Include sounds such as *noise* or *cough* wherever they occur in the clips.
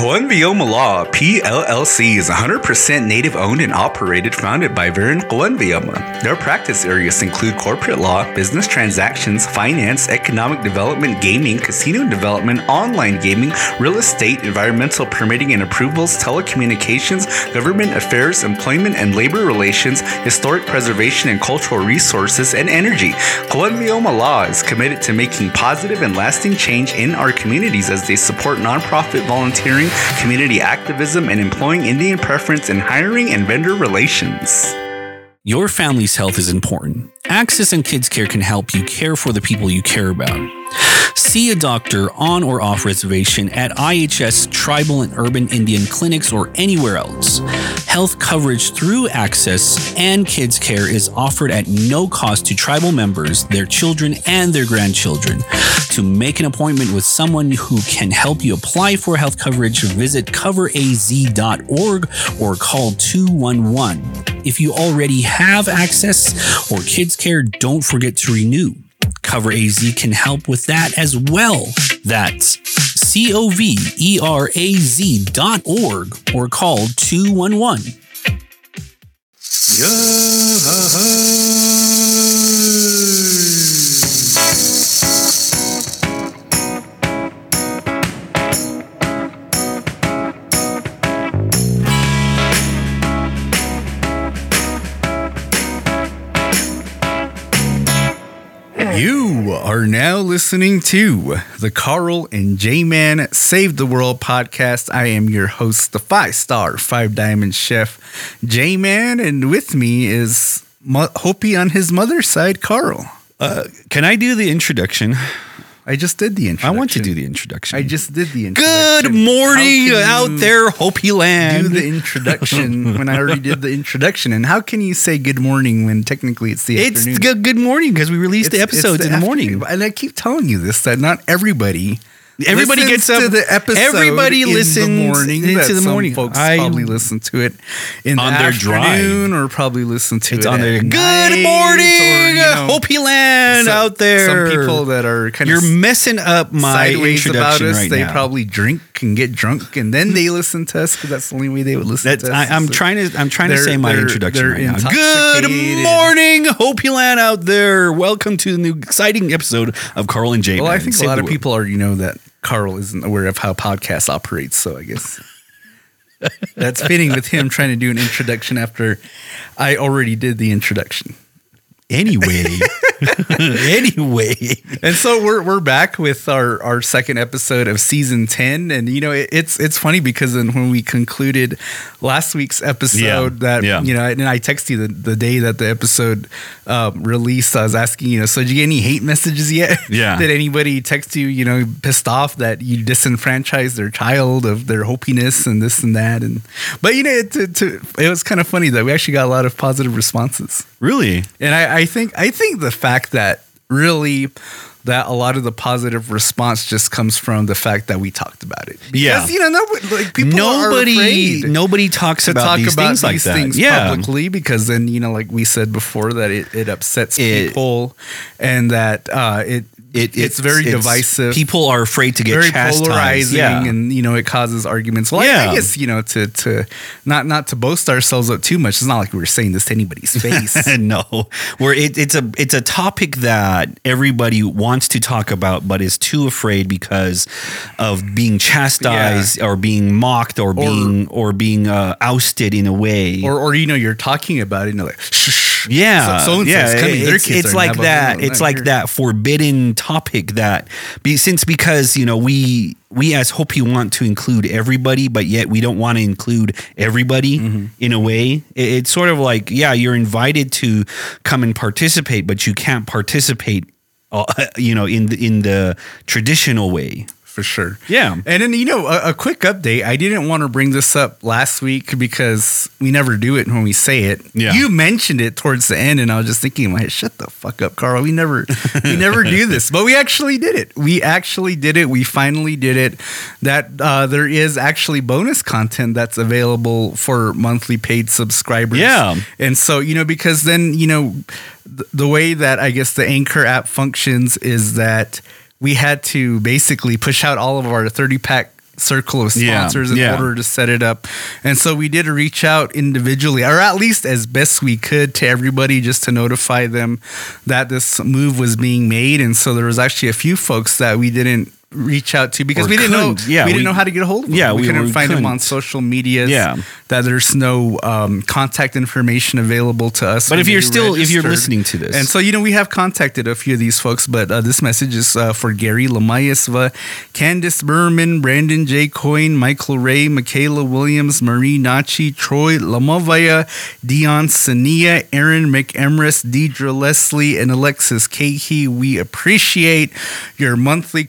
Coenvioma Law PLLC is 100% native owned and operated, founded by Vern Coenvioma. Their practice areas include corporate law, business transactions, finance, economic development, gaming, casino development, online gaming, real estate, environmental permitting and approvals, telecommunications, government affairs, employment and labor relations, historic preservation and cultural resources, and energy. Coenvioma Law is committed to making positive and lasting change in our communities as they support nonprofit volunteering, community activism, and employing Indian preference in hiring and vendor relations. Your family's health is important. AHCCCS and KidsCare can help you care for the people you care about. See a doctor on or off reservation at IHS tribal and urban Indian clinics or anywhere else. Health coverage through AHCCCS and KidsCare is offered at no cost to tribal members, their children, and their grandchildren. To make an appointment with someone who can help you apply for health coverage, visit coveraz.org or call 211. If you already have AHCCCS or KidsCare, don't forget to renew. Cover AZ can help with that as well. That's C O V E R A Z dot org or call 211. You are now listening to the Carl and J Man Save the World podcast. I am your host, the five star, five diamond chef, J Man, and with me is Mo- Hopi on his mother's side, Carl. Uh, can I do the introduction? I just did the introduction. I want to do the introduction. I just did the introduction. Good morning out there, Hopi land. Do the introduction *laughs* when I already did the introduction, and how can you say good morning when technically it's the it's afternoon? good, good morning because we released the It's- it's episodes in the morning. and I keep telling you this that not everybody. Everybody gets up. to the episode. Everybody listens in the morning. into the some morning. Folks I- probably listen to it in On the their drive. or probably listen to It's it on there. Good night, morning, or, you know, Hopi land some- out there. Some people that are kind You're of messing up my sideways about introduction us. right they now. probably drink and get drunk, and then they *laughs* listen to us because that's the only way they would listen That's, to us. I, I'm So- trying to I'm trying to say my introduction right now. Good morning, Hopi land out there. Welcome to the new exciting episode of Carl and Jay. Well, I think a lot of people already know that Carl isn't aware of how podcast operates, so I guess that's fitting with him trying to do an introduction after I already did the introduction. Anyway, *laughs* anyway, And so we're we're back with our our second episode of season 10 and you know it, it's it's funny because then when we concluded last week's episode Yeah, that yeah. you know and I texted you the, the day that the episode um, released I was asking you know so did you get any hate messages yet *laughs* Yeah. did anybody text you you know pissed off that you disenfranchised their child of their hopiness and this and that and but you know it, to, to, it was kind of funny that we actually got a lot of positive responses really? and I, I think I think the fact that really that a lot of the positive response just comes from the fact that we talked about it. Because, Yeah. you know, nobody, like people nobody are afraid nobody talks to about talk these about things like these that. things yeah, publicly because then you know, like we said before, that it, it upsets It- people and that uh, it, it, it's very divisive. People are afraid to get very chastised. polarizing Yeah. and you know it causes arguments well I- I, guess you know to to not not to boast ourselves up too much it's not like we were saying this to anybody's face *laughs* no, where it, it's a it's a topic that everybody wants to talk about, but is too afraid because of being chastised or being mocked or, being or being uh, ousted in a way. or or you know you're talking about it and you're like shh, yeah, so, so yeah, coming their it's, kids it's like that. It's like here. that forbidden topic that be since because you know we we as Hopi want to include everybody, but yet we don't want to include everybody Mm-hmm. in a way. It- it's sort of like yeah, you're invited to come and participate, but you can't participate. Uh, *laughs* you know, in the in the traditional way. For sure. Yeah. and then you know a, a quick update. I didn't want to bring this up last week because we never do it when we say it. Yeah. you mentioned it towards the end and i was just thinking in my head shut the fuck up carl. We never we never do this. *laughs* But we actually did it. We actually did it. We finally did it. That uh, there is actually bonus content that's available for monthly paid subscribers. Yeah. and so you know because then you know th- the way that i guess the anchor app functions is that we had to basically push out all of our 30 pack circle of Yeah, sponsors in yeah. order to set it up. And so we did reach out individually, or at least as best we could, to everybody just to notify them that this move was being made. And so there was actually a few folks that we didn't reach out to because Or we didn't know couldn't. Yeah, we didn't know how to get a hold of them. Yeah, we, we- couldn't we find them couldn't. on social media. Yeah. that there's no um, contact information available to us. But if you're still if you're listening to this, And so, you know, we have contacted a few of these folks, but uh, this message is uh, for Gary Lamayasva, Candice Berman, Brandon J. Coyne, Michael Ray, Michaela Williams, Marie Nachi, Troy Lamavaya, Dion Sania, Aaron McEmrus, Deidre Leslie, and Alexis Cahy. We appreciate your monthly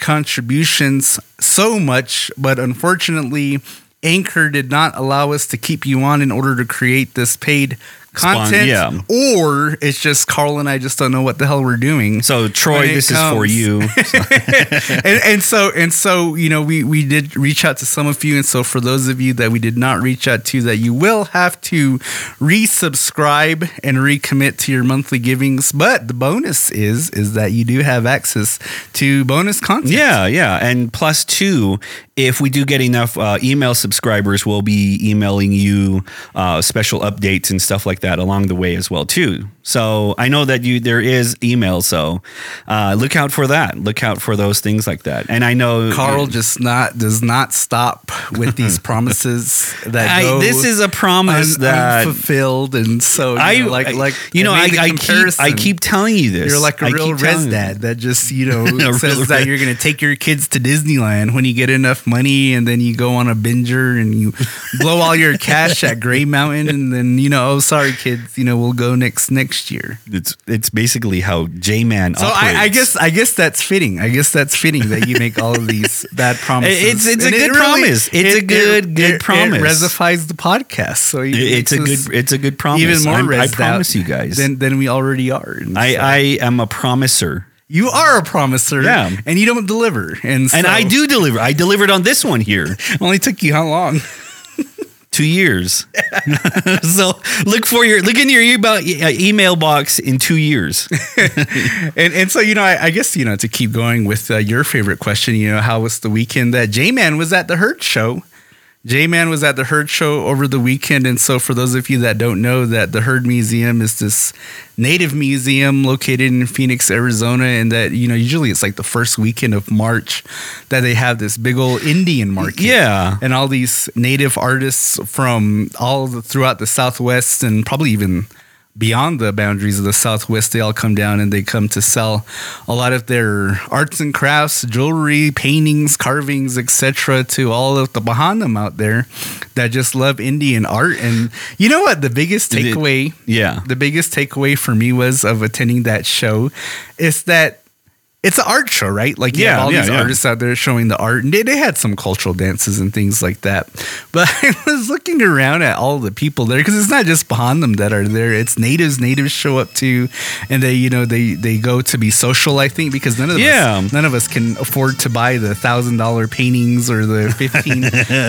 contributions so much, but unfortunately, Anchor did not allow us to keep you on in order to create this paid content. yeah. Or it's just Carl and I just don't know what the hell we're doing. so Troy, this is for comes- you. *laughs* and, and so and so you know we we did reach out to some of you and so for those of you that we did not reach out to that you will have to resubscribe and recommit to your monthly givings but the bonus is is that you do have access to bonus content Yeah, yeah. And plus two, if we do get enough uh, email subscribers, we'll be emailing you uh, special updates and stuff like that along the way as well too. So I know that you there is email, so uh, look out for that. Look out for those things like that. And I know Carl just not does not stop with these *laughs* promises that I, go this is a promise un- that unfulfilled and so I know, like like you know I, I keep I keep telling you this. You're like a I real res dad that just, you know, *laughs* says that you're going to take your kids to Disneyland when you get enough money and then you go on a binger and you blow all your cash at Gray Mountain and then, you know, oh, sorry, kids, you know, we'll go next next year. It's it's basically how J Man So. I, I guess I guess that's fitting. I guess that's fitting that you make all of these *laughs* bad promises. It's- it's a it good promise. It's a good- good promise. It resifies the podcast. So it it's a good it's a good promise. even more I promise you guys. than than we already are. And I, so- I am a promiser. You are a promiser, Yeah. and you don't deliver, and And I do deliver. I delivered on this one here. *laughs* Only took you how long? *laughs* Two years. *laughs* so look for your look in your email, uh, email box in two years. *laughs* and and so you know, I, I guess you know to keep going with uh, your favorite question. You know, how was the weekend that J Man was at the Heard Show? J Man was at the Heard Show over the weekend, and so for those of you that don't know, that the Heard Museum is this native museum located in Phoenix, Arizona, and that you know usually it's like the first weekend of March that they have this big old Indian market, Yeah. and all these native artists from all the, throughout the Southwest and probably even beyond the boundaries of the Southwest, they all come down and they come to sell a lot of their arts and crafts, jewelry, paintings, carvings, etc. to all of the Bahanam out there that just love Indian art. And you know what? The biggest takeaway, Yeah. the biggest takeaway for me was of attending that show is that it's an art show, right? Like you Yeah, have all yeah, these yeah. artists out there showing the art, and they, they had some cultural dances and things like that. But *laughs* I was looking around at all the people there because it's not just behind them that are there; it's natives. Natives show up too, and they, you know, they they go to be social. I think because none of Yeah. us, none of us can afford to buy the thousand dollar paintings or the *laughs* fifteen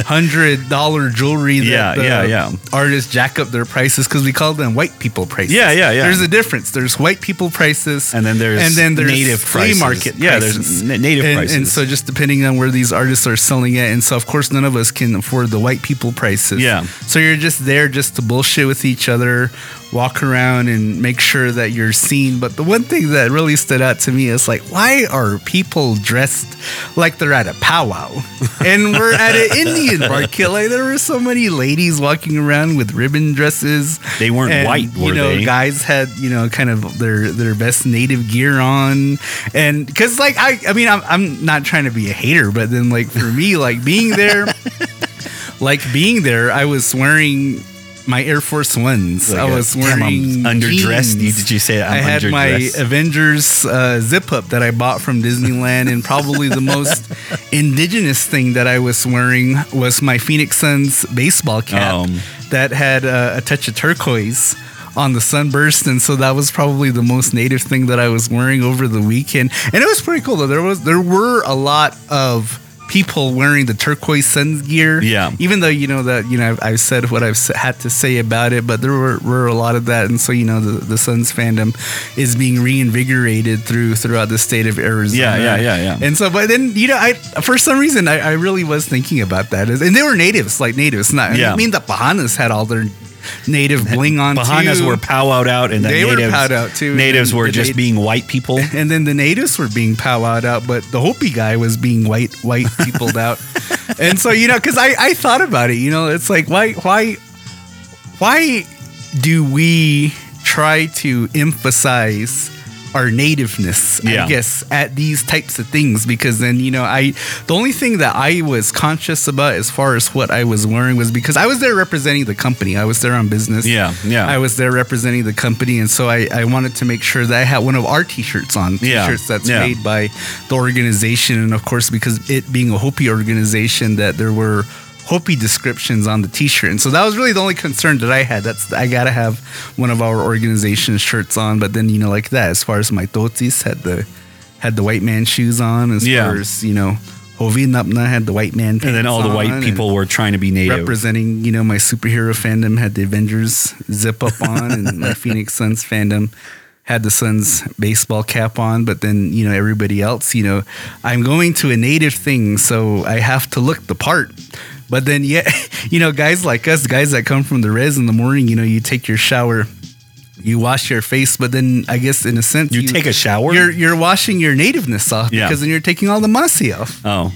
hundred dollar jewelry. That Yeah, the yeah, yeah. Artists jack up their prices because we call them white people prices. Yeah, yeah, yeah. There's a difference. There's white people prices, And then there's and then there's native prices. Market. Yeah, prices. there's native and, prices. And so just depending on where these artists are selling it, and so of course none of us can afford the white people prices. Yeah. So you're just there just to bullshit with each other, walk around and make sure that you're seen. But the one thing that really stood out to me is like, why are people dressed like they're at a powwow? *laughs* and we're at an Indian market. Like there were so many ladies walking around with ribbon dresses. They weren't And, white, were you know, they? guys had you know kind of their their best native gear on, and because like I I mean I'm I'm not trying to be a hater, but then like for me like being there, *laughs* like being there, I was wearing my Air Force Ones. I Like a- was damn, I'm wearing underdressed. Did you say I'm I had my? Avengers uh, zip up that I bought from Disneyland, and probably the most *laughs* indigenous thing that I was wearing was my Phoenix Suns baseball cap Um. that had uh, a touch of turquoise on the sunburst, and so that was probably the most native thing that I was wearing over the weekend, and it was pretty cool though. There was there were a lot of people wearing the turquoise Suns gear. Yeah. Even though you know that you know I've, I've said what I've had to say about it, but there were, were a lot of that, and so you know the the Suns fandom is being reinvigorated through throughout the state of Arizona. Yeah, yeah, yeah, yeah. And so, but then you know, I for some reason I, I really was thinking about that, and they were natives, like natives. Not Yeah. I mean the Bahanas had all their native bling on. Bahanas were powwowed out, and the They were natives, powwowed out, too, Natives were just nat- being white people. *laughs* and then the natives were being powwowed out, but the Hopi guy was being white white *laughs* peopled out. And so you know, because I I thought about it, you know, it's like why why why do we try to emphasize our nativeness Yeah. i guess at these types of things because then you know i the only thing that i was conscious about as far as what i was wearing was because i was there representing the company i was there on business Yeah, yeah. i was there representing the company and so i, I wanted to make sure that i had one of our t-shirts on Yeah, t-shirts that's yeah. made by the organization and of course because it being a hopi organization that there were Hopi descriptions on the T-shirt, and so that was really the only concern that I had. That's I gotta have one of our organization shirts on, but then you know like that. As far as my totis had the had the white man shoes on, as Yeah. far as you know, Hovi Napna had the white man, and then all the white people were trying to be native. representing you know my superhero fandom had the Avengers zip up *laughs* on, and my Phoenix Suns fandom had the Suns baseball cap on, but then you know everybody else, you know, I'm going to a native thing, so I have to look the part. But then, yeah, *laughs* you know, guys like us, guys that come from the res in the morning, you know, you take your shower, you wash your face, but then I guess in a sense, You take a shower? You're you're washing your nativeness off Yeah. because then you're taking all the masi off. oh,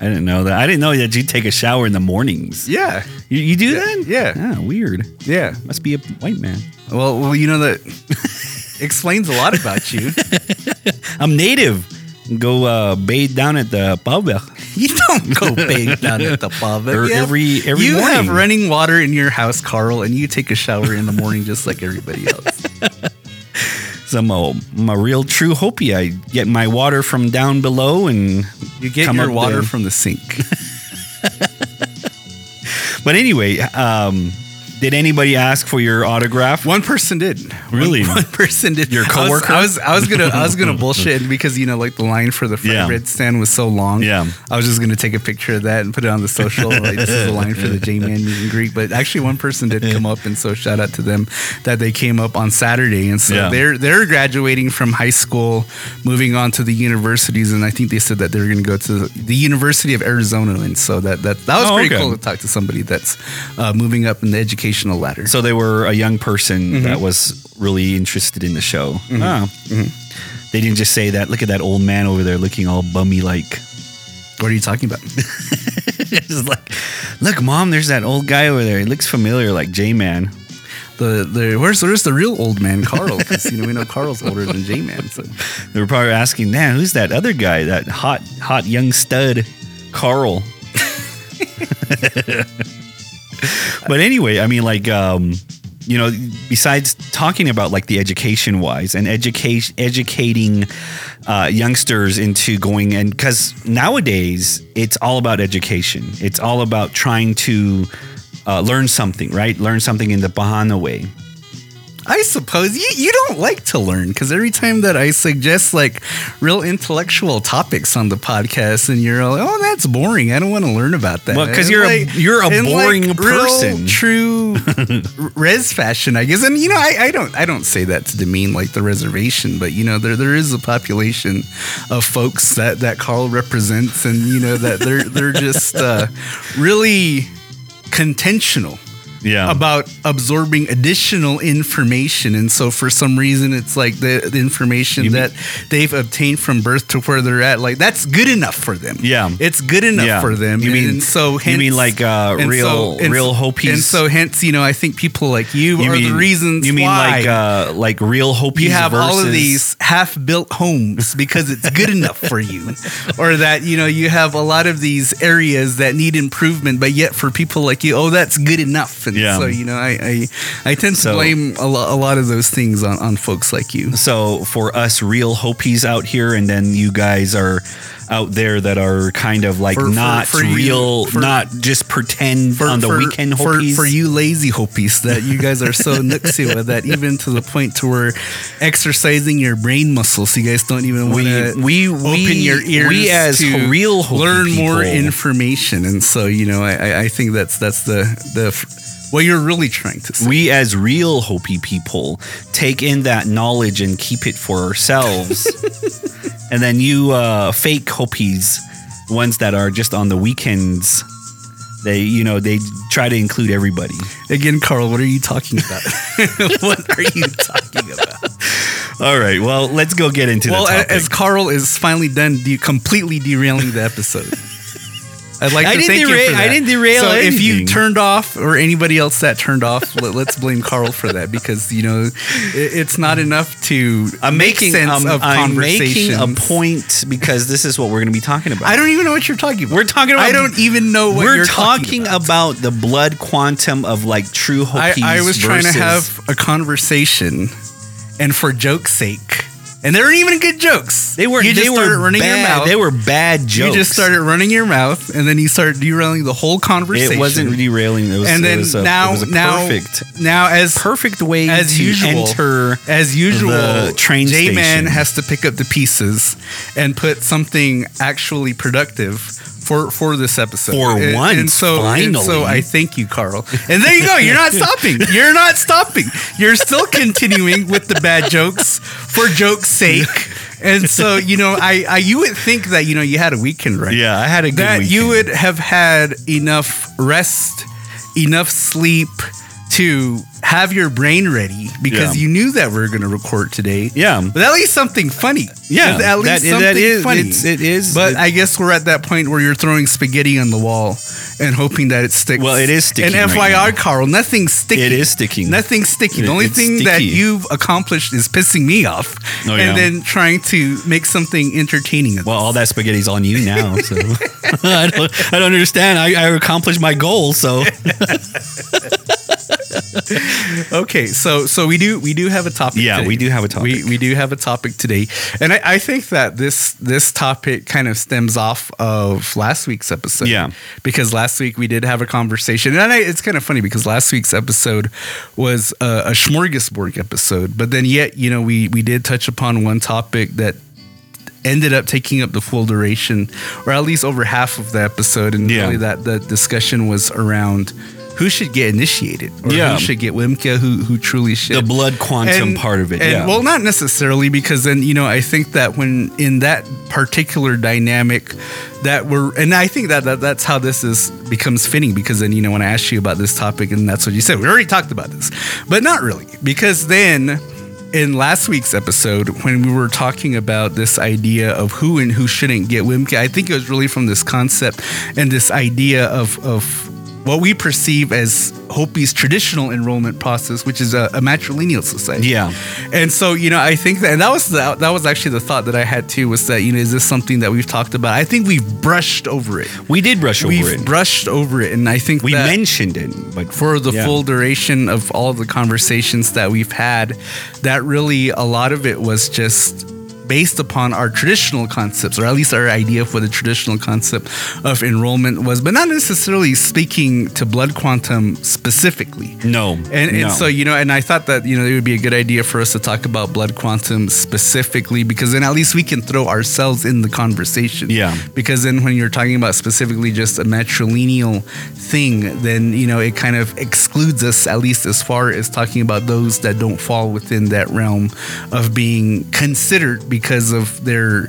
I didn't know that. I didn't know that you take a shower in the mornings. Yeah, You, you do that? yeah. Ah, weird. yeah. Must be a white man. Well, well, you know that *laughs* explains a lot about you. *laughs* I'm native. Go uh, bathe down at the pub. *laughs* You don't go bathe down at the pub Or every- every You have running water in your house, Carl, and you take a shower in the morning just like everybody else. *laughs* *laughs* So I'm a, I'm a real true Hopi. I get my water from down below and You get your water there. from the sink. But anyway, um, did anybody ask for your autograph? One person did. Really? One, one person did. Your I was- coworker? I was, I was gonna I was gonna *laughs* bullshit because you know like the line for the fried Yeah. bread stand was so long. Yeah. I was just gonna take a picture of that and put it on the social. like this is the line for the J Man meet and greet. But actually, one person did come up, and so shout out to them that they came up on Saturday, and so Yeah. they're they're graduating from high school, moving on to the universities, and I think they said that they were gonna go to the University of Arizona, and so that that that was Oh, pretty okay. cool to talk to somebody that's uh, moving up in the ladder. So they were a young person Mm-hmm. that was really interested in the show. Oh. They didn't just say that. Look at that old man over there looking all bummy like. what are you talking about? *laughs* it's like, look, mom, there's that old guy over there. He looks familiar, like J Man. the the where's where's the real old man Carl? Because you know we know Carl's older than J Man. So They were probably asking, man, who's that other guy? That hot, hot young stud, Carl. *laughs* *laughs* but anyway, I mean, like, um, you know, besides talking about like the education wise and education, educating uh, youngsters into going and because nowadays it's all about education. It's all about trying to uh, learn something, right? Learn something in the Bahana way. I suppose you, you don't like to learn because every time that I suggest like real intellectual topics on the podcast, and you're like, "Oh, that's boring. I don't want to learn about that." Well, 'cause And you're a- you're a in, boring real, person. true *laughs* res fashion, I guess. And you know, I, I don't I don't say that to demean like the reservation, but you know, there there is a population of folks that that Carl represents, and you know that they're they're just uh, really contentional Yeah. about absorbing additional information and so for some reason it's like the, the information You mean- that they've obtained from birth to where they're at like that's good enough for them Yeah. it's good enough Yeah. for them You mean- and so you mean like, uh, real- and real Hopis? and so hence you know i think people like you, You are mean the reasons You mean why like uh, like real Hopi? you have all of these half-built homes because it's good enough for you *laughs* or that you know you have a lot of these areas that need improvement but yet for people like you oh that's good enough and Yeah. so you know i i, I tend to So- blame a, lo- a lot of those things on, on folks like you So for us real Hopis out here, and then you guys are out there that are kind of like For- for- not for you- real, for- not just pretend on the weekend for, Hopis. for you lazy Hopis that you guys are so nooksy with that even to the point to where exercising your brain muscles you guys don't even want to we- we- open your ears we as to real Hopi learn more information and so you know I, I- I think that's that's the the what you're really trying to say we as real Hopi people take in that knowledge and keep it for ourselves. *laughs* and then you uh, fake Hopis, ones that are just on the weekends, they you know they try to include everybody. again Carl what are you talking about *laughs* *laughs* what are you talking about All right, well let's go get into well the topic. as Carl is finally done de- completely derailing the episode I'd like I to thank you for that. I didn't derail So if you turned off, or anybody else that turned off, *laughs* let, us blame Carl for that because you know it, it's not enough to I'm make making sense um, of I'm making a point because this is what we're going to be talking about. I don't even know what you're talking about. We're talking about- I don't even know what we're you're talking, about. the blood quantum of like true I, I was trying to versus- have a conversation, and for joke's sake, and they weren't even good jokes. They were You just they started were running bad, your mouth. They were bad jokes. You just started running your mouth, and then you started derailing the whole conversation. It wasn't derailing. It was, and then a, now, it was a now, perfect, now as perfect way as to usual, enter. as usual, the train J Man station. has to pick up the pieces and put something actually productive for for this episode. For and, once, and so and so. I thank you, Carl. And there you go. You're not *laughs* stopping. You're not stopping. You're still continuing with the bad jokes for joke's sake. And so you know, I, I you would think that you know you had a weekend, right? Yeah, I had a good that weekend. you would have had enough rest, enough sleep to have your brain ready because Yeah. you knew that we are going to record today. Yeah. But at least something funny. Yeah, At least that- something that is- funny. it's- it is- But it- I guess we're at that point where you're throwing spaghetti on the wall and hoping that it sticks. Well, it is sticking And right FYI, now. Carl, nothing's sticky. It is sticking. Nothing's sticky. It- the only thing that you've accomplished is pissing me off Oh, yeah. and then trying to make something entertaining. of Well, all that spaghetti's on you now, so *laughs* *laughs* I, don't, I don't understand. I, I accomplished my goal, so *laughs* *laughs* Okay, so so we do we do have a topic. Yeah, today. we do have a topic. We, we do have a topic today, and I, I think that this this topic kind of stems off of last week's episode. Yeah. because last week we did have a conversation, and I, it's kind of funny because last week's episode was a, a smorgasbord episode, but then yet you know we we did touch upon one topic that ended up taking up the full duration, or at least over half of the episode, and Yeah. really that the discussion was around. Who should get initiated, or Yeah. who should get Wimka? Who who truly should? the blood quantum part of it. And, yeah. Well, not necessarily because then you know I think that when in that particular dynamic that we're and I think that, that that's how this is becomes fitting because then you know when I asked you about this topic and that's what you said we already talked about this, but not really because then. In last week's episode, when we were talking about this idea of who and who shouldn't get WIMCA, I think it was really from this concept and this idea of, of what we perceive as Hopi's traditional enrollment process, which is a, a matrilineal society. Yeah. And so, you know, I think that, and that was the, that was actually the thought that I had too, was that, you know, is this something that we've talked about? I think we've brushed over it. we did brush over it. We've brushed over it. And I think we mentioned it, but for the yeah. full duration of all the conversations that we've had, that really a lot of it was just based upon our traditional concepts, or at least our idea for the traditional concept of enrollment was, but not necessarily speaking to blood quantum specifically. No, And, and no. so, you know, and I thought that, you know, it would be a good idea for us to talk about blood quantum specifically because then at least we can throw ourselves in the conversation. Yeah. Because then when you're talking about specifically just a matrilineal thing, then, you know, it kind of excludes us, at least as far as talking about those that don't fall within that realm of being considered because of their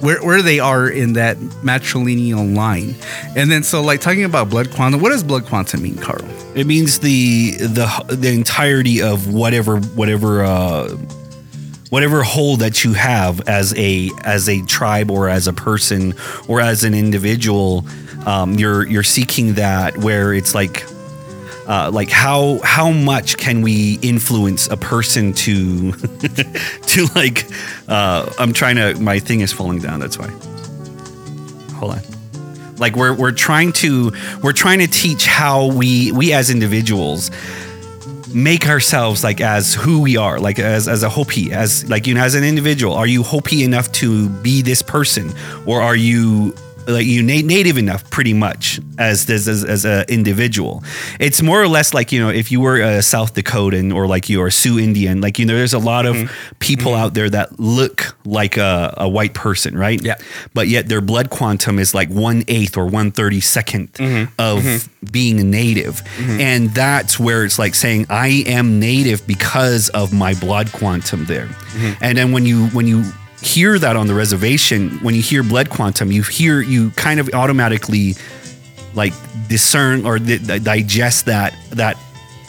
where, where they are in that matrilineal line. And then so like talking about blood quantum, what does blood quantum mean, Carl? It means the the the entirety of whatever whatever uh whatever whole that you have as a as a tribe or as a person or as an individual um, you're you're seeking that where it's like uh, like how how much can we influence a person to *laughs* to like uh, I'm trying to my thing is falling down that's why hold on like we're we're trying to we're trying to teach how we we as individuals make ourselves like as who we are, like as as a Hopi, as like you know, as an individual. Are you Hopi enough to be this person, or are you like you na- native enough pretty much as as as, as an individual. It's more or less like you know if you were a south dakotan or like you're a sioux indian like you know there's a lot of mm-hmm. people mm-hmm. out there that look like a, a white person right? Yeah. but yet their blood quantum is like one eighth or one thirty second mm-hmm. of being a native. And that's where it's like saying i am native because of my blood quantum there. And then when you when you hear that on the reservation when you hear blood quantum you hear you kind of automatically like discern or di- di- digest that that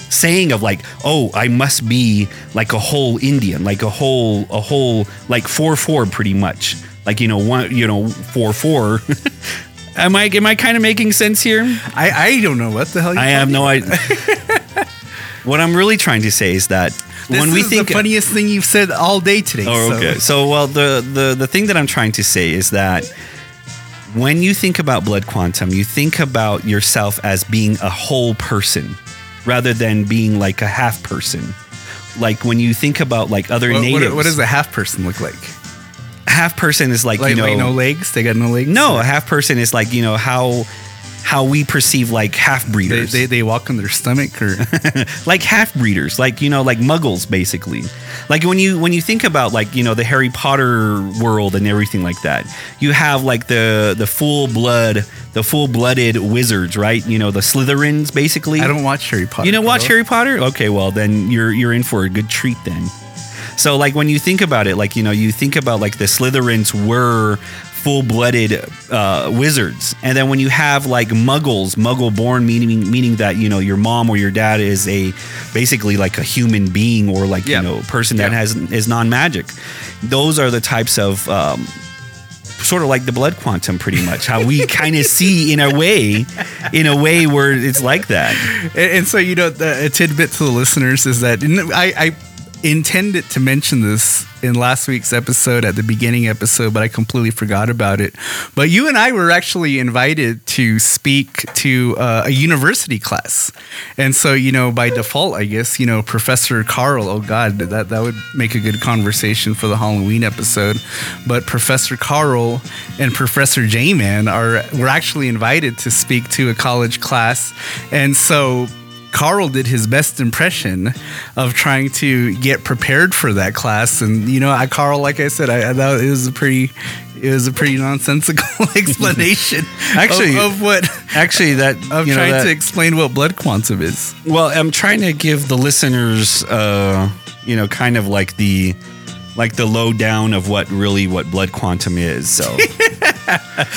saying of like oh i must be like a whole indian like a whole a whole like 4-4 pretty much. Like you know one you know 4-4 *laughs* am i am i kind of making sense here? I, I don't know what the hell. I have no idea *laughs* what i'm really trying to say is that This when we is think the funniest thing you've said all day today. Oh, so- okay. So, well, the, the the thing that I'm trying to say is that when you think about blood quantum, you think about yourself as being a whole person rather than being like a half person. Like when you think about like other What, natives, what, what does a half person look like? half person is like, Like, you know like no legs? They got no legs? no a half person is like you know how how we perceive like half They, breeders. they, they walk on their stomach or *laughs* like half breeders, like you know, like muggles, basically. Like when you when you think about like you know the Harry Potter world and everything like that, you have like the the full blood, the full blooded wizards, right? You know the Slytherins, basically. I don't watch Harry Potter. You don't watch bro. Harry Potter? Okay, well then you're you're in for a good treat then. So like when you think about it, like you know, you think about like the Slytherins were full-blooded uh, wizards, and then when you have like Muggles, Muggle-born, meaning meaning that you know your mom or your dad is a basically like a human being or like Yeah. you know person that Yeah. has is non-magic. Those are the types of um, sort of like the blood quantum pretty much how we *laughs* kind of see in a way in a way where it's like that And, and so, you know, the, a tidbit to the listeners is that I, I intended to mention this in last week's episode at the beginning episode, but I completely forgot about it. But you and I were actually invited to speak to uh, a university class. And so, you know, by default, I guess, you know, Professor Carl, oh God, that, that would make a good conversation for the Halloween episode. But Professor Carl and Professor J Man are were actually invited to speak to a college class. And so Carl did his best impression of trying to get prepared for that class, and you know, I Carl, like I said, I, I thought it was a pretty, it was a pretty nonsensical *laughs* explanation, Actually- of, of what actually that of you know trying that- to explain what blood quantum is. well i'm trying to give the listeners uh you know kind of like the like the lowdown of what really what blood quantum is so *laughs*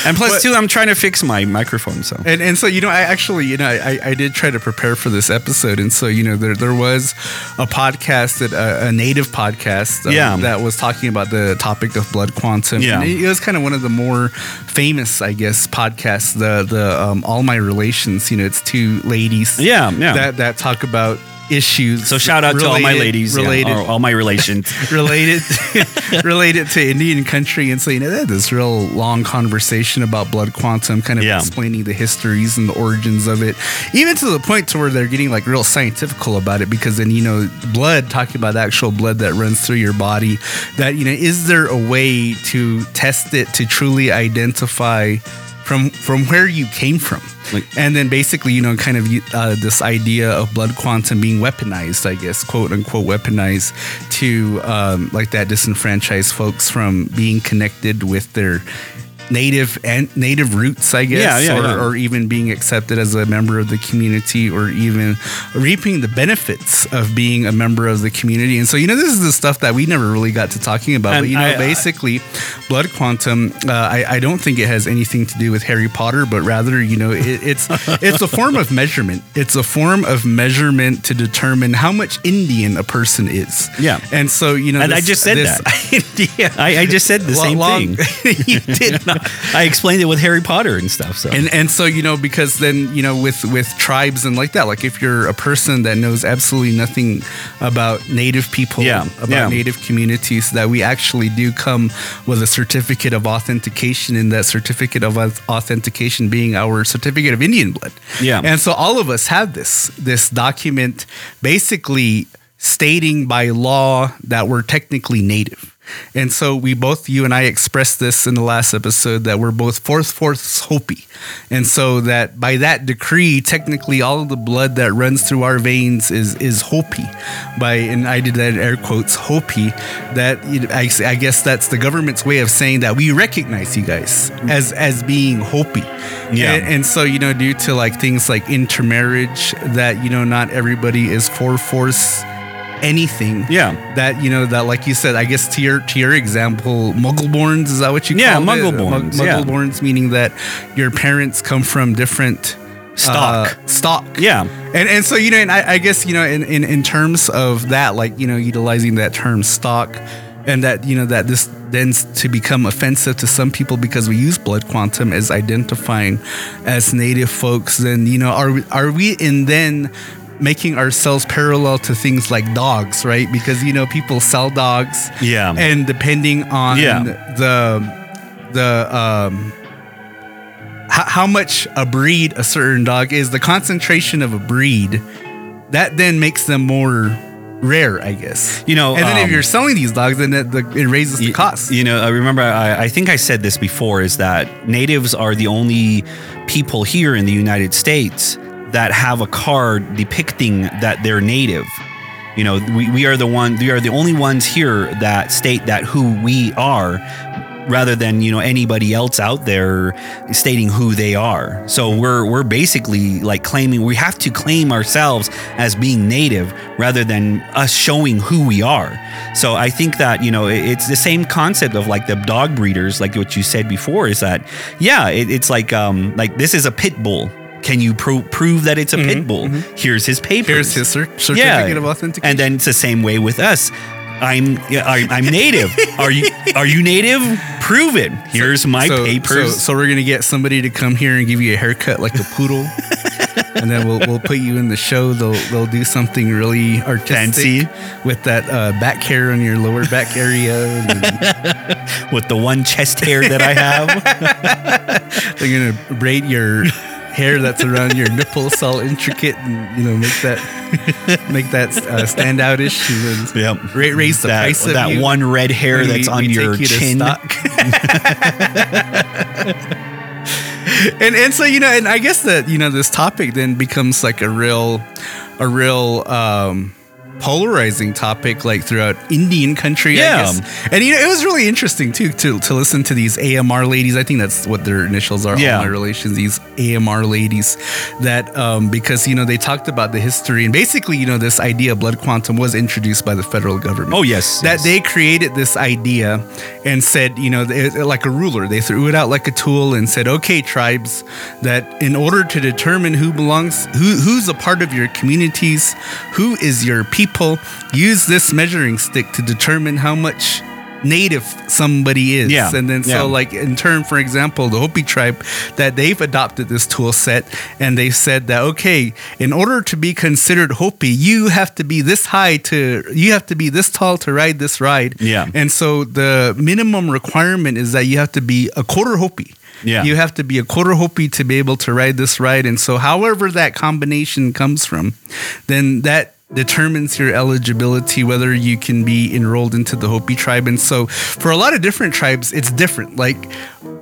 and plus But- two i'm trying to fix my microphone so And, and so you know, I actually you know I, I did try to prepare for this episode, and so you know there there was a podcast that uh, a native podcast um, Yeah. that was talking about the topic of blood quantum. Yeah. and it, it was kind of one of the more famous, I guess, podcasts. The the um, all my relations. You know, it's two ladies. Yeah, yeah. That that talk about issues. so shout out to all my ladies related all, all my relations *laughs* related *laughs* related to Indian country, and so you know they had this real long conversation about blood quantum, kind of Yeah. explaining the histories and the origins of it, even to the point to where they're getting like real scientifical about it, because then you know blood, talking about actual blood that runs through your body, that you know is there a way to test it to truly identify from from where you came from. Like- and then basically you know kind of uh, this idea of blood quantum being weaponized i guess quote unquote weaponized to um, like that disenfranchised folks from being connected with their native and native roots i guess Yeah, yeah, or, yeah. or even being accepted as a member of the community or even reaping the benefits of being a member of the community and so you know this is the stuff that we never really got to talking about And but you know I- I- basically blood quantum uh, I, I don't think it has anything to do with harry potter but rather you know it, it's *laughs* it's a form of measurement it's a form of measurement to determine how much indian a person is Yeah. and so you know And I just said this that. *laughs* idea I, I just said the same thing *laughs* you did not I explained it with Harry Potter and stuff. So and and so you know because then you know with with tribes and like that like if you're a person that knows absolutely nothing about native people Yeah, about yeah. native communities that we actually do come with a certificate of authentication and that certificate of authentication being our certificate of indian blood Yeah. and so all of us have this this document basically stating by law that we're technically native. And so we both, you and I, expressed this in the last episode that we're both fourth fourths Hopi, and so that by that decree, technically all of the blood that runs through our veins is is Hopi. By and I did that in air quotes Hopi. That I, I guess that's the government's way of saying that we recognize you guys as as being Hopi. Yeah. And, and so you know, due to like things like intermarriage, that you know, not everybody is for force anything. Yeah. That you know that like you said, I guess to your to your example, Muggleborns is that what you Yeah, call it? Muggleborns, Mug- yeah. Muggleborns meaning that your parents come from different Stock. uh, stock. yeah, And and so you know, and I, I guess you know, in, in in terms of that, like you know, utilizing that term stock, and that you know that this tends to become offensive to some people because we use blood quantum as identifying as native folks. Then you know, are we, are we in then making ourselves parallel to things like dogs, right? Because you know, people sell dogs, Yeah. and depending on Yeah. the the um how, how much a breed a certain dog is, the concentration of a breed, that then makes them more rare, I guess. You know, and then if um, you're selling these dogs, then it, the, it raises the Y- cost. You know, I remember I, I think I said this before is that natives are the only people here in the United States that have a card depicting that they're native. You know, we, we are the one we are the only ones here that state that who we are rather than, you know, anybody else out there stating who they are. So we're we're basically like claiming we have to claim ourselves as being native rather than us showing who we are. So I think that, you know, it's the same concept of like the dog breeders, like what you said before, is that yeah, it, it's like um like this is a pit bull. Can you pro- prove that it's a pit bull? Here's his papers. Here's his cer- certificate of authentication. And then it's the same way with us. I'm yeah, I, I'm native. Are you are you native? Prove it. Here's my so, papers. So, so we're gonna get somebody to come here and give you a haircut like a poodle, *laughs* and then we'll we'll put you in the show. They'll they'll do something really artistic Fancy. with that uh, back hair on your lower back area. And *laughs* with the one chest hair that I have. *laughs* they're gonna braid your hair that's around your nipples all intricate and you know make that make that uh, stand outish and then Yep. ra- raise the that price of that you. one red hair when that's on your you chin. *laughs* and and so you know, and I guess that you know this topic then becomes like a real, a real um, polarizing topic like throughout Indian country. Yeah. I guess. and you know it was really interesting too to to listen to these AMR ladies. I think that's what their initials are. Yeah. All my relations, these AMR ladies, that um, because you know they talked about the history and basically you know this idea of blood quantum was introduced by the federal government Oh yes. that yes. they created this idea and said, you know, it- like a ruler, they threw it out like a tool and said, okay, tribes, that in order to determine who belongs, who who's a part of your communities, who is your people, use this measuring stick to determine how much native somebody is. Yeah, And then so yeah. like in turn, for example, the Hopi tribe, that they've adopted this tool set and they said that, okay, in order to be considered Hopi, you have to be this high to, you have to be this tall to ride this ride. Yeah. And so the minimum requirement is that you have to be a quarter Hopi. Yeah. You have to be a quarter Hopi to be able to ride this ride. And so however that combination comes from, then that determines your eligibility whether you can be enrolled into the Hopi tribe. And so for a lot of different tribes, it's different. Like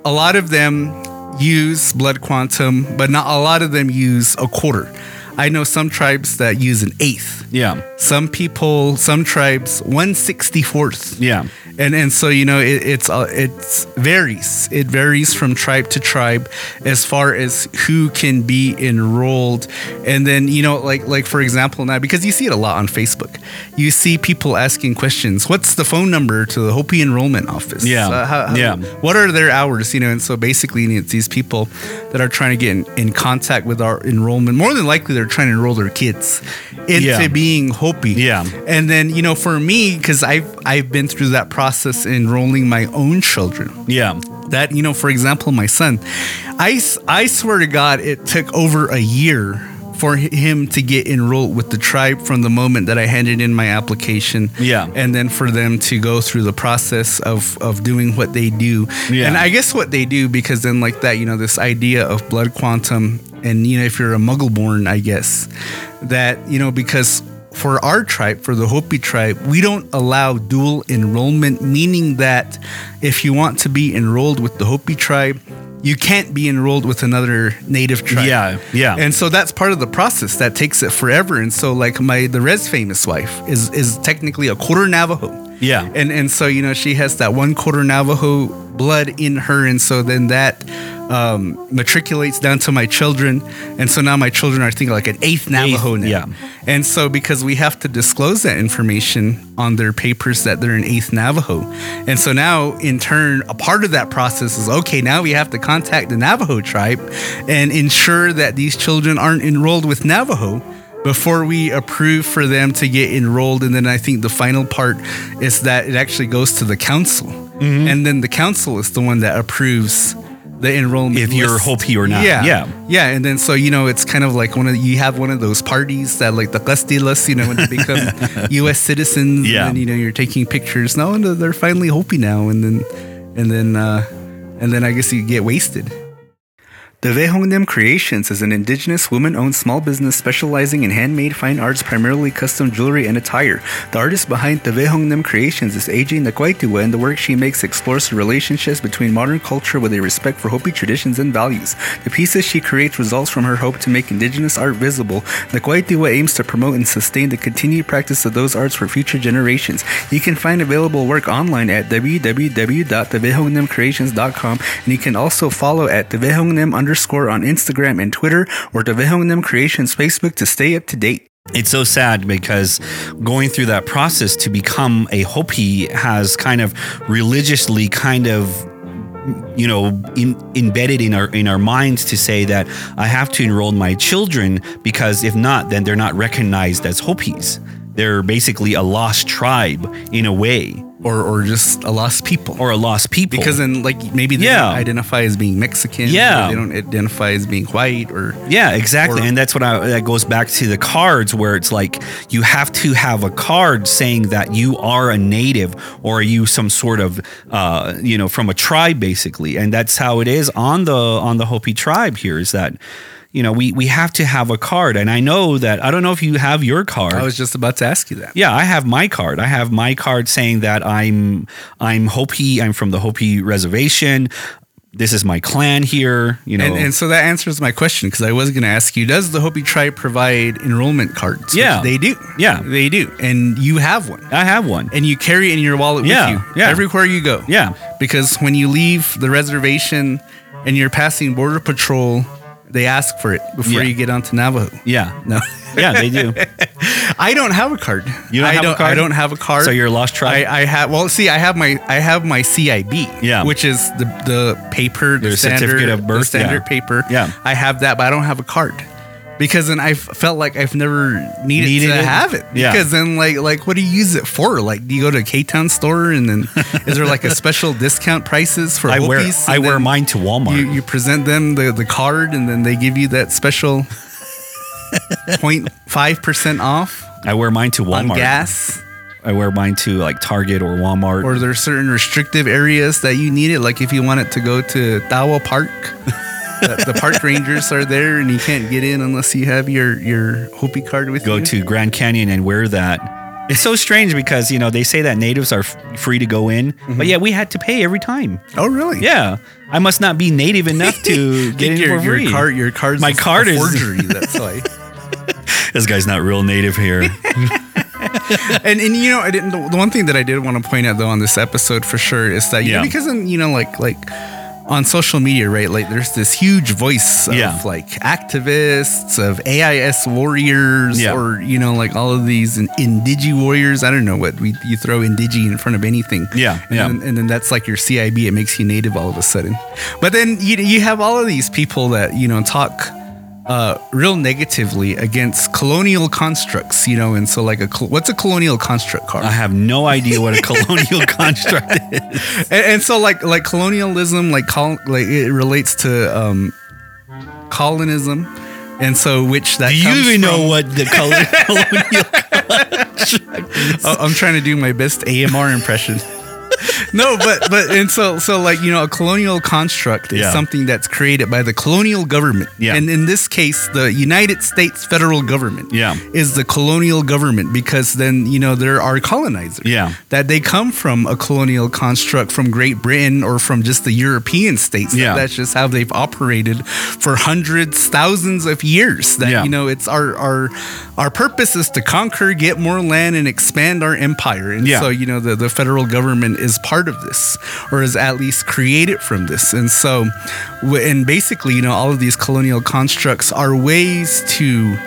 a lot of them use blood quantum, but not a lot of them use a quarter. I know some tribes that use an eighth. yeah. Some people, some tribes, one sixty fourth. Yeah. And and so you know it, it's uh, it's varies. It varies from tribe to tribe as far as who can be enrolled. And then you know like like for example now because you see it a lot on Facebook, you see people asking questions. What's the phone number to the Hopi enrollment office? Yeah. Uh, how- how- Yeah. What are their hours? You know, and so basically it's these people that are trying to get in, in contact with our enrollment. More than likely, they're trying to enroll their kids into Yeah. being Hopi. Yeah. And then, you know, for me, because I've I've been through that process enrolling my own children Yeah. that you know for example my son I, I swear to god it took over a year for him to get enrolled with the tribe from the moment that i handed in my application Yeah. and then for them to go through the process of of doing what they do Yeah. and i guess what they do because then like that you know this idea of blood quantum and you know if you're a muggle born i guess that you know because for our tribe, for the Hopi tribe, we don't allow dual enrollment, meaning that if you want to be enrolled with the Hopi tribe, you can't be enrolled with another native tribe. Yeah, yeah. And so that's part of the process that takes it forever. And so like my the Res famous wife is is technically a quarter Navajo. Yeah. And and so you know she has that one quarter Navajo blood in her, and so then that um, matriculates down to my children, and so now my children are thinking like an eighth Navajo now. yeah. And so because we have to disclose that information on their papers that they're an eighth Navajo, and so now in turn a part of that process is okay. Now we have to contact the Navajo tribe and ensure that these children aren't enrolled with Navajo before we approve for them to get enrolled. And then I think the final part is that it actually goes to the council. Mm-hmm. And then the council is the one that approves the enrollment. If you're. Hopi or not. Yeah. Yeah. Yeah. And then so, you know, it's kind of like one of you have one of those parties that like the Castilas, you know, when they become *laughs* US citizens. Yeah. And then, you know, you're taking pictures. No, and they're finally Hopi now. And then and then uh and then I guess you get wasted. The Vehongnem Creations is an indigenous woman owned small business specializing in handmade fine arts, primarily custom jewelry and attire. The artist behind the Vehongnem Creations is AJ Nakwaitiwa, and the work she makes explores the relationships between modern culture with a respect for Hopi traditions and values. The pieces she creates results from her hope to make indigenous art visible. Nakwaitiwa aims to promote and sustain the continued practice of those arts for future generations. You can find available work online at www.thevehongnemcreations.com, and you can also follow at the Vehongnem underscore on Instagram and Twitter or Vehongnem Creations Facebook to stay up to date. It's so sad because going through that process to become a Hopi has kind of religiously kind of you know in, embedded in our in our minds to say that I have to enroll my children because if not then they're not recognized as Hopis. They're basically a lost tribe in a way Or, or just a lost people. or a lost people because then, like, maybe they Yeah. don't identify as being Mexican. Yeah. They don't identify as being white or. Yeah, exactly. Or- and that's what I, that goes back to the cards where it's like you have to have a card saying that you are a native or are you some sort of, uh, you know, from a tribe basically. And that's how it is on the, on the Hopi tribe here is that, you know, we, we have to have a card. And I know that, I don't know if you have your card. I was just about to ask you that. Yeah, I have my card. I have my card saying that I'm I'm Hopi. I'm from the Hopi reservation. This is my clan here. You know, And, and so that answers my question because I was going to ask you: Does the Hopi tribe provide enrollment cards? Yeah. they do. Yeah. they do, and you have one, I have one. and you carry it in your wallet Yeah, with you yeah. everywhere you go. Yeah. because when you leave the reservation and you're passing border patrol, they ask for it before Yeah. you get onto Navajo. Yeah, *laughs* No, yeah, they do. I don't have a card. You don't I have a card? I don't have a card. So you're a lost tribe? I, I have. Well, see, I have my I have my CIB. Yeah. which is the the paper, the Your standard, certificate of the standard yeah. paper. Yeah. I have that, but I don't have a card. Because then I felt like I've never needed, Needed to it? have it. Yeah. Because then, like, like what do you use it for? Like, do you go to a K Town store and then is there like a *laughs* special discount prices for I wear? I wear mine to Walmart. You, you present them the, the card and then they give you that special *laughs* 0.5 percent off I wear mine to on Walmart. gas. I wear mine to like Target or Walmart. or there's certain restrictive areas that you need it. Like if you want it to go to Tawa Park, *laughs* the, the park rangers are there, and you can't get in unless you have your your Hopi card with go you. Go to Grand Canyon and wear that. It's so strange because you know they say that natives are f- free to go in, Mm-hmm. but yeah, we had to pay every time. oh, really? Yeah, I must not be native enough to *laughs* get in your, for your card. Your card's My card is- forgery. *laughs* That's why. This guy's not real native here. *laughs* and and you know, I didn't. The, one thing that I did want to point out though on this episode for sure is that you know, Yeah. because in, you know like like on social media, right? Like there's this huge voice of Yeah. like activists, of AIS warriors, Yeah. or you know like all of these in, indigi warriors. I don't know what we you throw indigi in front of anything. Yeah, and yeah. Then, and then that's like your CIB. It makes you native all of a sudden. But then you you have all of these people that you know talk uh, real negatively against colonial constructs, you know, and so like a col- what's a colonial construct, Carl? I have no idea what a *laughs* colonial construct is. and, and so like like colonialism, like col- like it relates to um, colonism, and so which that Do you even know what the *laughs* colonial construct is? I'm trying to do my best AMR impression. No, but but and so so like you know a colonial construct is Yeah. something that's created by the colonial government. Yeah. And in this case, the United States federal government Yeah. is the colonial government because then you know there are colonizers. Yeah. That they come from a colonial construct from Great Britain or from just the European states. Yeah. That's just how they've operated for hundreds, thousands of years. That Yeah. you know it's our our our purpose is to conquer, get more land, and expand our empire. And Yeah. so you know the, the federal government is part of this, or is at least created from this. And so, and basically, you know, all of these colonial constructs are ways to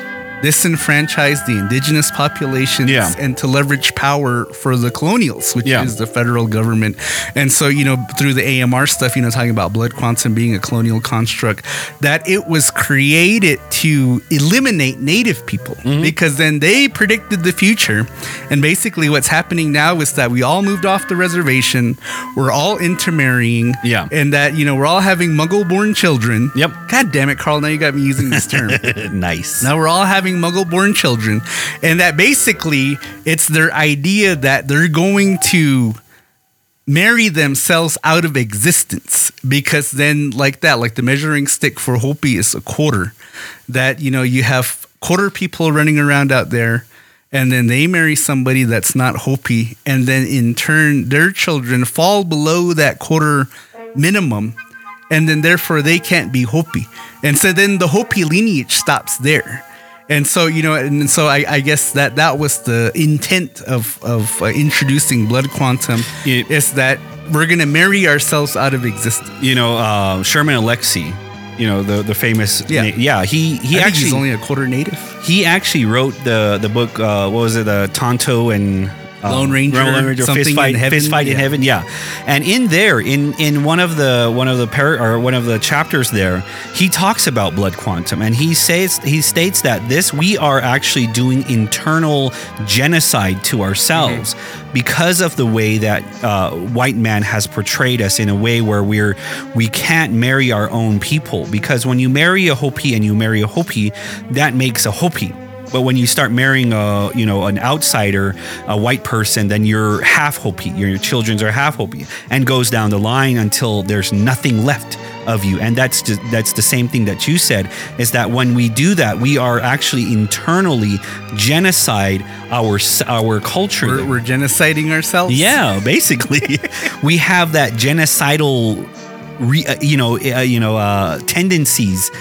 disenfranchise the indigenous populations Yeah. and to leverage power for the colonials, which Yeah. is the federal government. And so, you know, through the AMR stuff, you know, talking about blood quantum being a colonial construct, that it was created to eliminate native people Mm-hmm. because then they predicted the future. And basically, what's happening now is that we all moved off the reservation, we're all intermarrying, Yeah. and that, you know, we're all having muggle born children. Yep. God damn it, Carl, now you got me using this term. *laughs* nice. Now we're all having muggle born children. And that basically it's their idea that they're going to marry themselves out of existence because then like that like the measuring stick for hopi is a quarter that you know you have quarter people running around out there and then they marry somebody that's not hopi and then in turn their children fall below that quarter minimum and then therefore they can't be Hopi. And so then the Hopi lineage stops there. And so you know, and so I, I guess that that was the intent of of uh, introducing blood quantum It- is that we're gonna marry ourselves out of existence. you know, uh, Sherman Alexie, you know, the the famous Yeah. na- yeah, he he I actually he's only a quarter native. he actually wrote the the book uh, what was it uh, Tonto and um, Lone Ranger, Lone Ranger something fist fight in heaven, fist fight in yeah. heaven yeah and in there in in one of the one of the par- or one of the chapters there he talks about blood quantum and he says he states that this we are actually doing internal genocide to ourselves Mm-hmm. because of the way that uh, white man has portrayed us in a way where we're we can't marry our own people because when you marry a Hopi and you marry a Hopi that makes a Hopi but when you start marrying a you know an outsider, a white person, then you're half Hopi. Your children's are half Hopi, and goes down the line until there's nothing left of you. And that's just, that's the same thing that you said is that when we do that, we are actually internally genocide our our culture. We're, we're genociding ourselves. Yeah, basically, *laughs* *laughs* we have that genocidal, re, uh, you know, uh, you know, uh, tendencies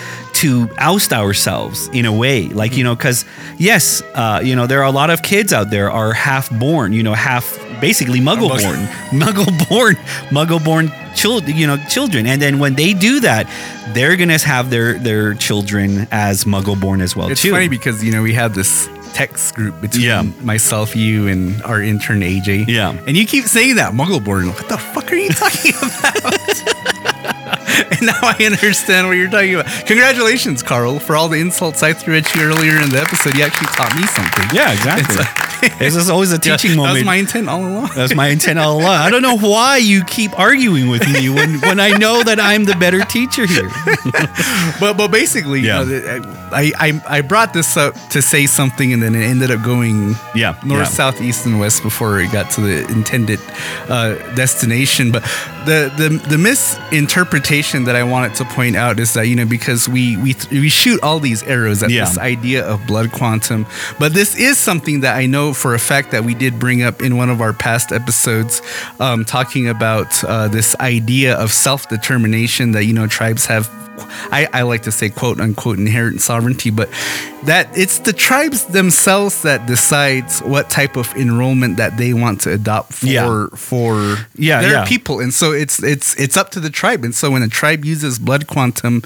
to oust ourselves in a way, like you know, because yes, uh, you know, there are a lot of kids out there are half born, you know, half basically muggle *laughs* born, muggle born, muggle born children, you know, children, and then when they do that, they're gonna have their their children as muggle born as well It's too. funny because you know we have this text group between Yeah. myself, you, and our intern AJ. Yeah. and you keep saying that muggle born. What the fuck are you talking *laughs* about? *laughs* and now I understand what you're talking about. Congratulations, Carl, for all the insults I threw at you earlier in the episode. You actually taught me something. yeah, exactly. *laughs* this is always a *laughs* Yeah, teaching That moment. was my intent all along. That's my intent all along. I don't know why you keep arguing with me when, when I know that I'm the better teacher here. but but basically, Yeah. you know, I, I I brought this up to say something, and then it ended up going Yeah, north, yeah. south, east, and west before it got to the intended uh, destination. But the the the misinterpretation that I wanted to point out is that you know because we we we shoot all these arrows at Yeah. this idea of blood quantum, but this is something that I know for a fact that we did bring up in one of our past episodes, um, talking about uh, this idea of self determination that you know tribes have I, I like to say quote unquote inherent sovereignty, but that it's the tribes themselves that decides what type of enrollment that they want to adopt for Yeah. for Yeah, their yeah. people. And so it's it's it's up to the tribe. And so when a tribe uses blood quantum,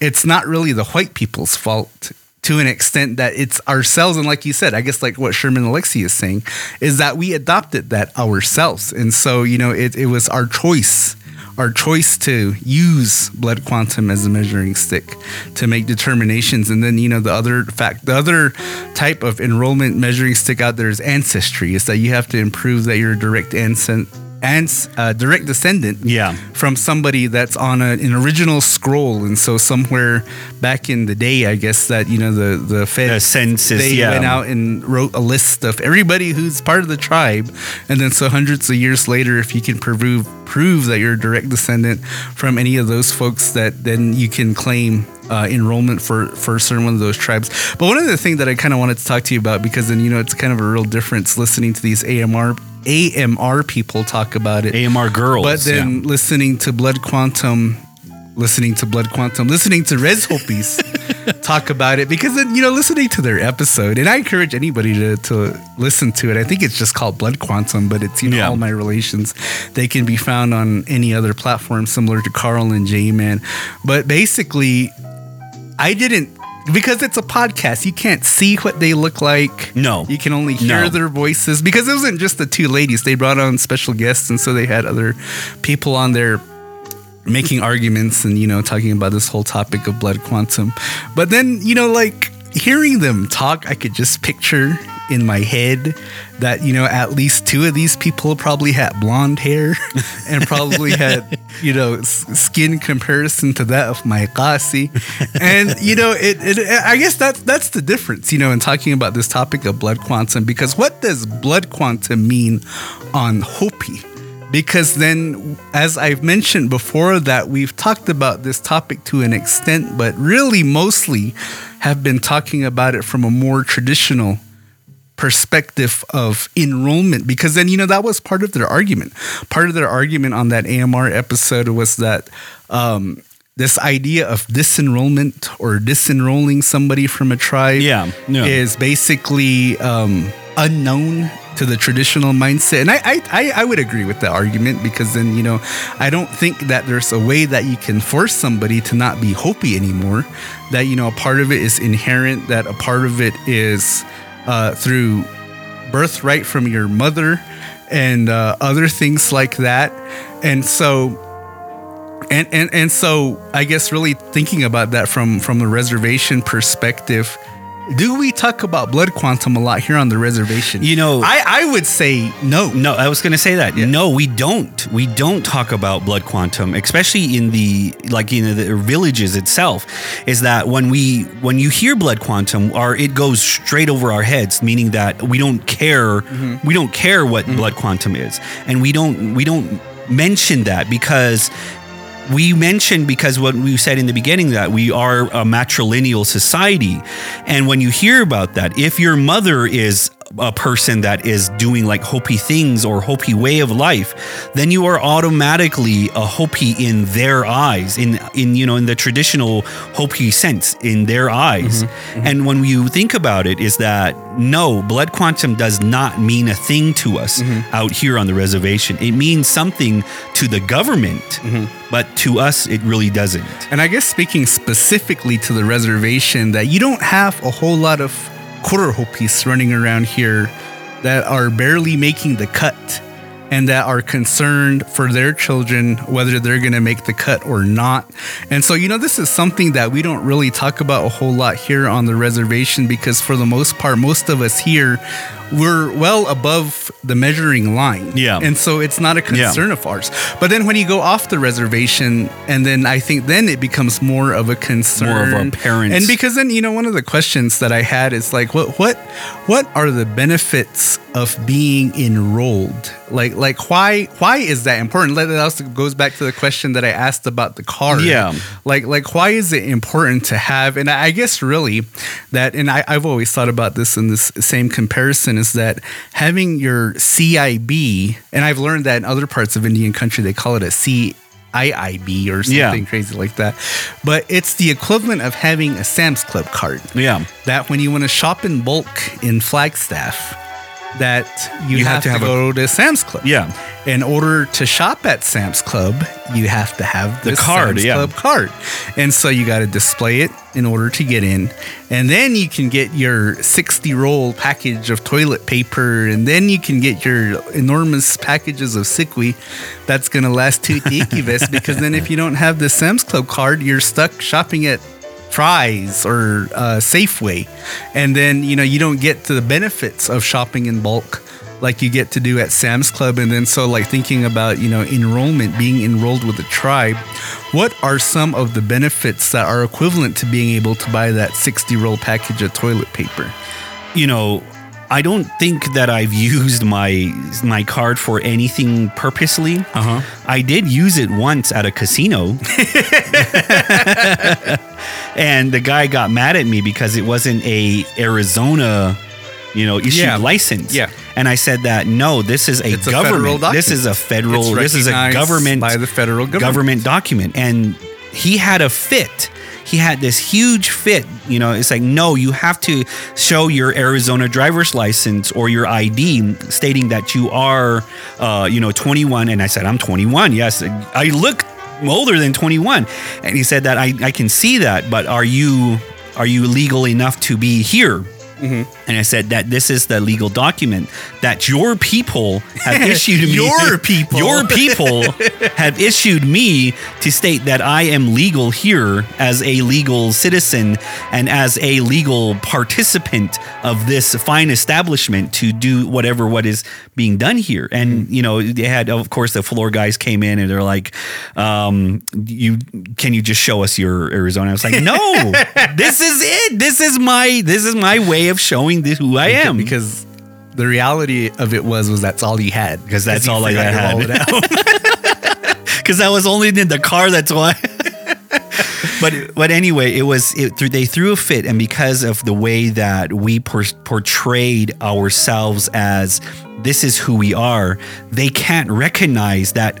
it's not really the white people's fault to an extent that it's ourselves and like you said i guess like what sherman Alexie is saying is that we adopted that ourselves and so you know it, it was our choice our choice to use blood quantum as a measuring stick to make determinations. And then, you know, the other fact, the other type of enrollment measuring stick out there is ancestry, is that you have to improve that you're a direct ancestor and uh, direct descendant Yeah. from somebody that's on a, an original scroll and so somewhere back in the day i guess that you know the the fed The census, they yeah. went out and wrote a list of everybody who's part of the tribe and then so hundreds of years later if you can prove prove that you're a direct descendant from any of those folks that then you can claim uh, enrollment for for certain one of those tribes but one of the things that i kind of wanted to talk to you about because then you know it's kind of a real difference listening to these amr amr people talk about it AMR girls. but then yeah. listening to Blood Quantum, listening to Blood Quantum, listening to Res Hopis *laughs* talk about it because then you know listening to their episode, and I encourage anybody to to listen to it. I think it's just called Blood Quantum, but it's you know Yeah. all my relations. They can be found on any other platform similar to Carl and J Man, but basically, I didn't. Because it's a podcast, you can't see what they look like. No. You can only hear No. their voices because it wasn't just the two ladies. They brought on special guests, and so they had other people on there making arguments and you know talking about this whole topic of blood quantum. But then you know, like hearing them talk, I could just picture in my head that you know at least two of these people probably had blonde hair *laughs* and probably had you know s- skin comparison to that of my kasi and you know it, it i guess that's that's the difference you know in talking about this topic of blood quantum because what does blood quantum mean on hopi because then as i've mentioned before that we've talked about this topic to an extent but really mostly have been talking about it from a more traditional perspective of enrollment because then you know that was part of their argument part of their argument on that amr episode was that um, this idea of disenrollment or disenrolling somebody from a tribe Yeah, yeah. is basically um, unknown to the traditional mindset. And I, I I would agree with that argument because then you know I don't think that there's a way that you can force somebody to not be Hopi anymore that you know a part of it is inherent that a part of it is uh, through birthright from your mother and uh, other things like that. And so and, and and so I guess really thinking about that from from the reservation perspective, do we talk about blood quantum a lot here on the reservation? You know- I I would say no. No, I was going to say that. No, we don't. We don't talk about blood quantum, especially in the like in the villages itself. Is that when we when you hear blood quantum, our it goes straight over our heads, meaning that we don't care. Mm-hmm. We don't care what mm-hmm. blood quantum is, and we don't we don't mention that because we mentioned because what we said in the beginning that we are a matrilineal society. And when you hear about that if your mother is a person that is doing like Hopi things or Hopi way of life, then you are automatically a Hopi in their eyes, in in you know in the traditional Hopi sense in their eyes. Mm-hmm. Mm-hmm. And when you think about it, is that no, blood quantum does not mean a thing to us mm-hmm. out here on the reservation. It means something to the government, but to us, it really doesn't. And I guess speaking specifically to the reservation, that you don't have a whole lot of quarter hopis running around here that are barely making the cut and that are concerned for their children whether they're going to make the cut or not. And so, you know, this is something that we don't really talk about a whole lot here on the reservation because for the most part, most of us here we're well above the measuring line. Yeah. And so it's not a Yeah. concern of ours. But then when you go off the reservation, and then I think then it becomes more of a concern. More of a parent. And because then you know one of the questions that I had is like, what what what are the benefits of being enrolled? Like like why why is that important? That also goes back to the question that I asked about the card. Yeah. Like like why is it important to have? And I guess really that, and I, I've always thought about this in this same comparison is that having your CIB, and I've learned that in other parts of Indian country they call it a CDIB or something Yeah. crazy like that. But it's the equivalent of having a Sam's Club card. Yeah. That when you want to shop in bulk in Flagstaff, that you, You have, have to to, have a- go to Sam's Club. Yeah. In order to shop at Sam's Club, you have to have The card, Sam's yeah. Club card. And so you got to display it in order to get in. And then you can get your 60 roll package of toilet paper. And then you can get your enormous packages of Sickwe that's going to last two Tikivas. because then if you don't have the Sam's Club card, you're stuck shopping at Fry's or uh, Safeway, and then you know you don't get to the benefits of shopping in bulk like you get to do at Sam's Club. And then so like thinking about you know enrollment, being enrolled with a tribe, what are some of the benefits that are equivalent to being able to buy that sixty roll package of toilet paper? you know, I don't think that I've used my my card for anything purposely. Uh-huh. I did use it once at a casino. *laughs* and the guy got mad at me because it wasn't a Arizona, you know, issued Yeah. license. Yeah. And I said that no, this is a It's government. document. this is a federal. This is a government by the federal government. government document. And he had a fit. He had this huge fit. You know, it's like, no, you have to show your Arizona driver's license or your ID stating that you are, uh, you know, 21. And I said, I'm 21. Yes. I look older than 21. And he said that I, I can see that, but are you, are you legal enough to be here? And I said that this is the legal document that your people have *laughs* issued me. Your *laughs* people. Your people *laughs* have issued me to state that I am legal here as a legal citizen and as a legal participant of this fine establishment to do whatever what is being done here. And you know, they had of course the floor guys came in and they're like, um, "You can you just show us your Arizona?" I was like, "No, this is it. This is my this is my way of showing this who I am." because the reality of it was was that's all he had Because that's all I had. roll it out. *laughs* *laughs* because I was only in the car. That's why. *laughs* but but anyway, it was it, they threw a fit, and because of the way that we por- portrayed ourselves as this is who we are, they can't recognize that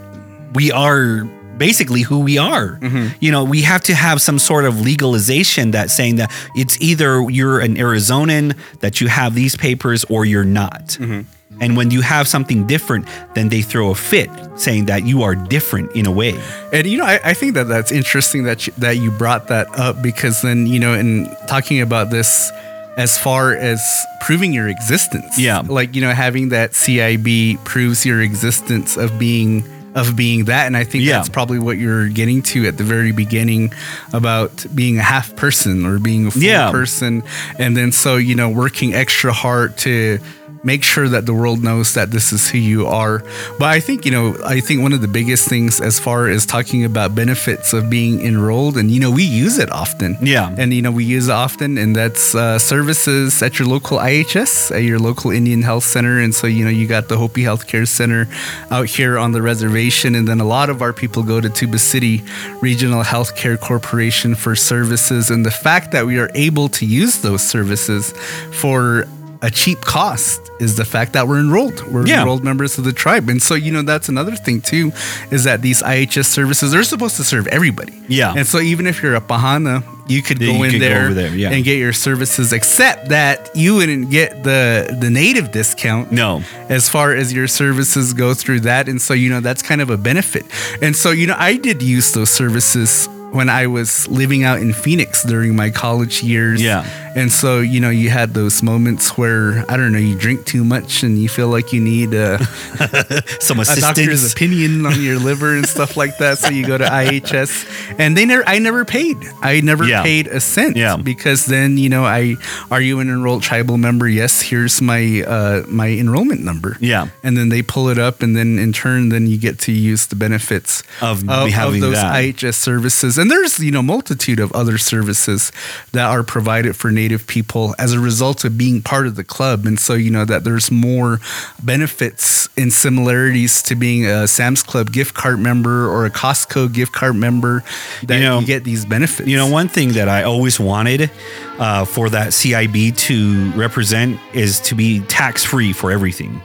we are basically who we are. Mm-hmm. You know, we have to have some sort of legalization that saying that it's either you're an Arizonan that you have these papers or you're not. Mm-hmm. And when you have something different, then they throw a fit saying that you are different in a way. And you know, I, I think that that's interesting that you, that you brought that up because then you know, in talking about this, as far as proving your existence, Yeah. like you know, having that CIB proves your existence of being of being that, and I think Yeah. that's probably what you're getting to at the very beginning about being a half person or being a full Yeah. person, and then so you know, working extra hard to make sure that the world knows that this is who you are. But I think, you know, I think one of the biggest things as far as talking about benefits of being enrolled, and, you know, we use it often. Yeah. And, you know, we use it often, and that's uh, services at your local IHS, at your local Indian Health Center. And so, you know, you got the Hopi Healthcare Center out here on the reservation. And then a lot of our people go to Tuba City Regional Healthcare Corporation for services. And the fact that we are able to use those services for a cheap cost is the fact that we're enrolled. We're Yeah. enrolled members of the tribe. And so, you know, that's another thing too, is that these IHS services, they're supposed to serve everybody. Yeah. And so even if you're a Pahana, you could Yeah, go you in could go there, over there, yeah. and get your services, except that you wouldn't get the the native discount. No. As far as your services go through that. And so, you know, that's kind of a benefit. And so, you know, I did use those services when I was living out in Phoenix during my college years. Yeah. And so, you know, you had those moments where, I don't know, you drink too much and you feel like you need a, *laughs* Some a doctor's opinion on your liver and stuff like that. So you go to IHS, and they never, I never paid. I never Yeah. paid a cent. Yeah. Because then you know, I are you an enrolled tribal member? Yes. Here's my uh, my enrollment number. Yeah. And then they pull it up, and then in turn, then you get to use the benefits Of having those that. IHS services. And there's you know multitude of other services that are provided for Native people as a result of being part of the club. And so you know that there's more benefits and similarities to being a Sam's Club gift card member or a Costco gift card member that You you, get these benefits. You know, one thing that I always wanted uh, for that CIB to represent is to be tax free for everything.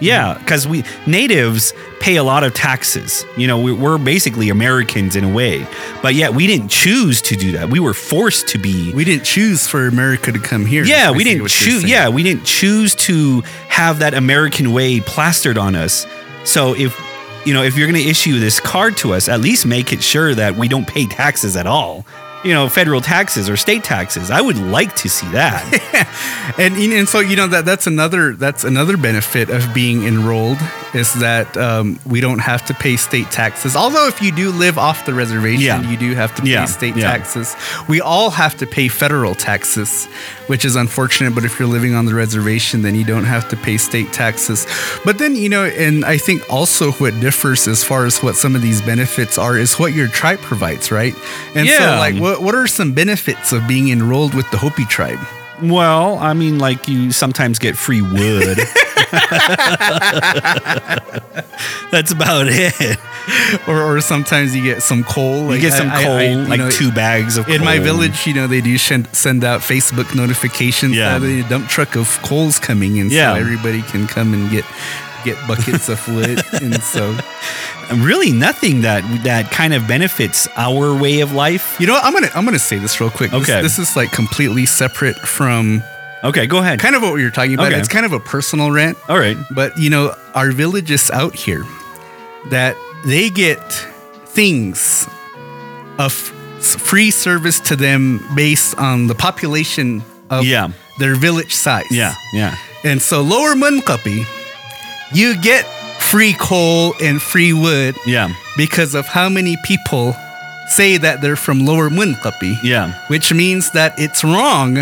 Yeah, because we natives pay a lot of taxes. You know, we, we're basically Americans in a way, but yet we didn't choose to do that. We were forced to be. We didn't choose for America to come here. yeah, we didn't choose. Yeah, we didn't choose to have that American way plastered on us. So if you know, if you're going to issue this card to us, at least make it sure that we don't pay taxes at all. You know, federal taxes or state taxes. I would like to see that. *laughs* and and so you know that that's another that's another benefit of being enrolled is that um, we don't have to pay state taxes. Although if you do live off the reservation, Yeah. you do have to pay Yeah, state yeah. taxes. We all have to pay federal taxes, which is unfortunate. But if you're living on the reservation, then you don't have to pay state taxes. But then you know, and I think also what differs as far as what some of these benefits are is what your tribe provides, right? And so like what what are some benefits of being enrolled with the Hopi tribe? well, I mean, like you sometimes get free wood. *laughs* That's about it. or, or sometimes you get some coal. You get some I- I- coal, I- you like know, two bags of In my village, you know, they do send, send out Facebook notifications. Yeah. Yeah, the dump truck of coal's coming, and Yeah. so everybody can come and get get buckets of wood. *laughs* And so, um, really nothing that that kind of benefits our way of life. you know, what? I'm gonna I'm gonna say this real quick. Okay. this, is like completely separate from Okay, go ahead. kind of what we were talking about. Okay. It's kind of a personal rant. All right. But you know, our villages out here that they get things of free service to them based on the population of Yeah. their village size. Yeah, yeah. And so lower Munkapi, you get free coal and free wood Yeah. because of how many people say that they're from lower Munkapi. Yeah. Which means that it's wrong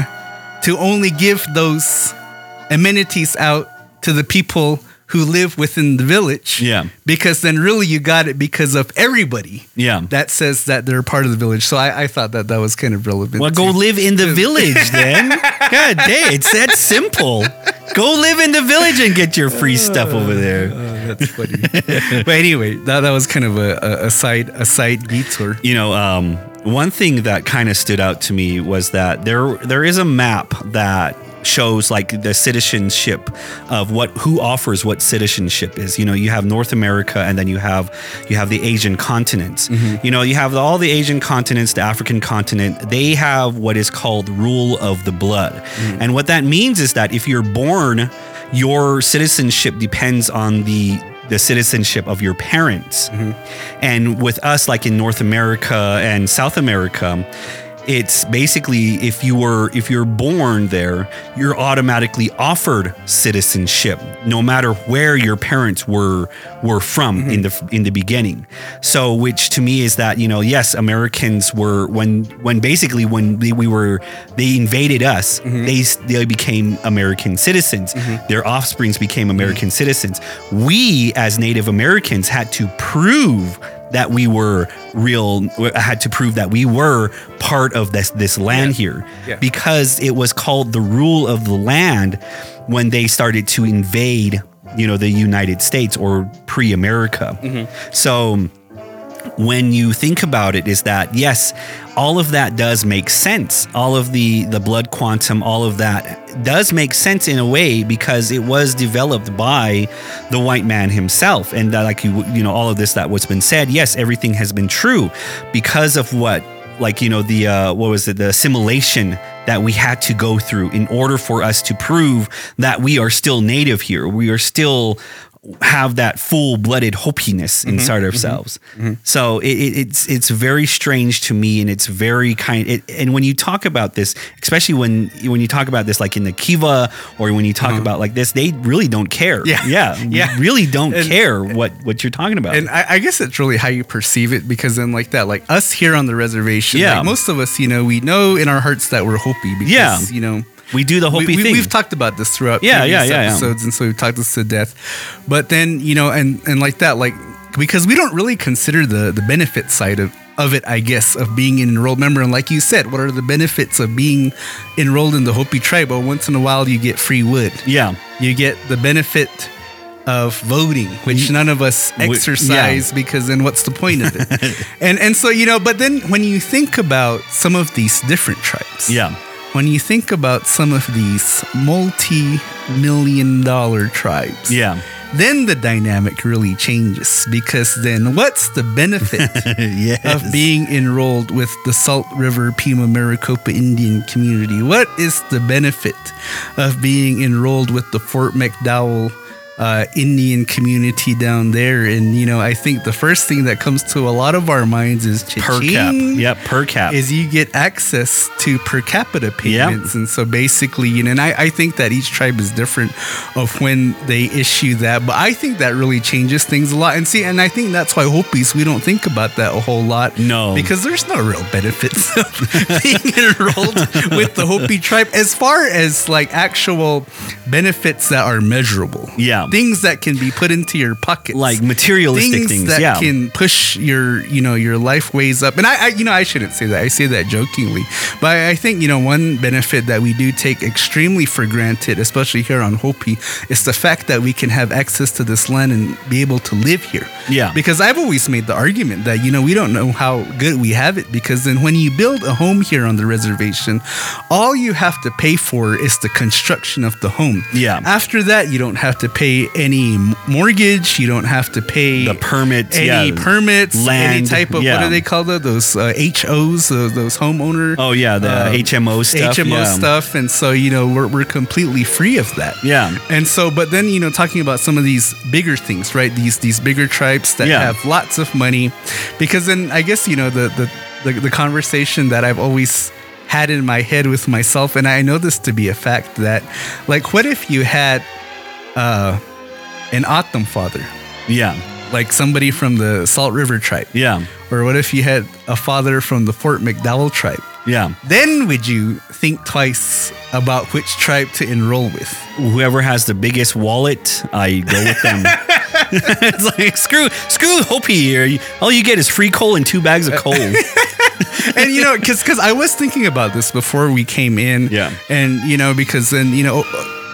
to only give those amenities out to the people who live within the village. Yeah. Because then really you got it because of everybody Yeah. that says that they're part of the village. So I, I thought that that was kind of relevant. Well, go too. live in the *laughs* village then. God dang, it's that simple. Go live in the village and get your free stuff over there. Oh, that's funny. *laughs* but anyway, that, that was kind of a, a, a side a side detour. You know, um, one thing that kind of stood out to me was that there there is a map that shows like the citizenship of what who offers what citizenship is. You know you have north america and then you have you have the asian continents. Mm-hmm. You know you have all the asian continents the african continent. They have what is called rule of the blood. Mm-hmm. And what that means is that if you're born your citizenship depends on the the citizenship of your parents. Mm-hmm. And with us, like in North America and South America, it's basically if you were if you're born there, you're automatically offered citizenship, no matter where your parents were were from in mm-hmm. the in the beginning. So, which to me is that you know, yes, Americans were when when basically when they, we were they invaded us, mm-hmm. they they became American citizens. Mm-hmm. Their offsprings became American citizens. We as Native Americans had to prove that we were real had to prove that we were part of this this land here. Yeah. because it was called the rule of the land when they started to invade you know the United States or pre-America. Mm-hmm. So when you think about it is that yes all of that does make sense. All of the the blood quantum all of that does make sense in a way because it was developed by the white man himself. And that like you you know all of this that what's been said yes everything has been true because of what like you know the uh, what was it the assimilation that we had to go through in order for us to prove that we are still native here. We are still have that full-blooded hopiness inside mm-hmm. ourselves mm-hmm. Mm-hmm. so it, it, it's it's very strange to me and it's very kind it, and when you talk about this especially when when you talk about this like in the kiva or when you talk uh-huh. about like this they really don't care Yeah. yeah *laughs* Yeah. really don't And- care what what you're talking about And I, I guess it's really how you perceive it because then like that, like us here on the reservation, Yeah. like most of us, you know, we know in our hearts that we're Hopi because, Yeah. you know, we do the we, Hopi we, thing We've talked about this throughout Yeah, yeah, yeah, yeah. episodes, and so we've talked this to death. But then you know, and and like that, like because we don't really consider the the benefit side of of it, I guess, of being an enrolled member. And like you said, what are the benefits of being enrolled in the Hopi tribe? Well, once in a while, you get free wood. yeah You get the benefit of voting, which mm. none of us We- exercise because then what's the point of it? *laughs* and and so you know, but then when you think about some of these different tribes, yeah when you think about some of these multi-million dollar tribes, yeah then the dynamic really changes because then what's the benefit *laughs* yes. of being enrolled with the Salt River Pima Maricopa Indian community? What is the benefit of being enrolled with the Fort McDowell uh, Indian community down there? And you know, I think the first thing that comes to a lot of our minds is per cap. Yep, per cap. is you get access to per capita payments. And so basically, you know, and I, I think that each tribe is different of when they issue that. But I think that really changes things a lot. And see, and I think that's why Hopis, we don't think about that a whole lot. No. Because there's no real benefits *laughs* of being enrolled with the Hopi tribe as far as like actual benefits that are measurable. Yeah. Things that can be put into your pockets like materialistic things. things that yeah. can push your you know your life ways up and I, I you know i shouldn't say that i say that jokingly but I, I think you know one benefit that we do take extremely for granted especially here on hopi is the fact that we can have access to this land and be able to live here Yeah. because i've always made the argument that you know we don't know how good we have it because then when you build a home here on the reservation all you have to pay for is the construction of the home Yeah. after that you don't have to pay any mortgage you don't have to pay the permits, any yeah. permits, any type of yeah. what do they call those? Those uh, HOs, those, those homeowner. Oh yeah, the uh, HMO stuff. HMO yeah. stuff, and so you know we're we're completely free of that. Yeah. And so, but then you know, talking about some of these bigger things, right? These these bigger tribes that have lots of money, because then I guess you know the the the, the conversation that I've always had in my head with myself, and I know this to be a fact that, like, what if you had uh, an Atom father, Yeah. like somebody from the Salt River tribe? Yeah. Or what if you had a father from the Fort McDowell tribe? Yeah. Then would you think twice about which tribe to enroll with? Whoever has the biggest wallet, I go with them. *laughs* it's like screw screw Hopi here. All you get is free coal and two bags of coal. *laughs* and you know, because because I was thinking about this before we came in. Yeah. And you know, because then you know,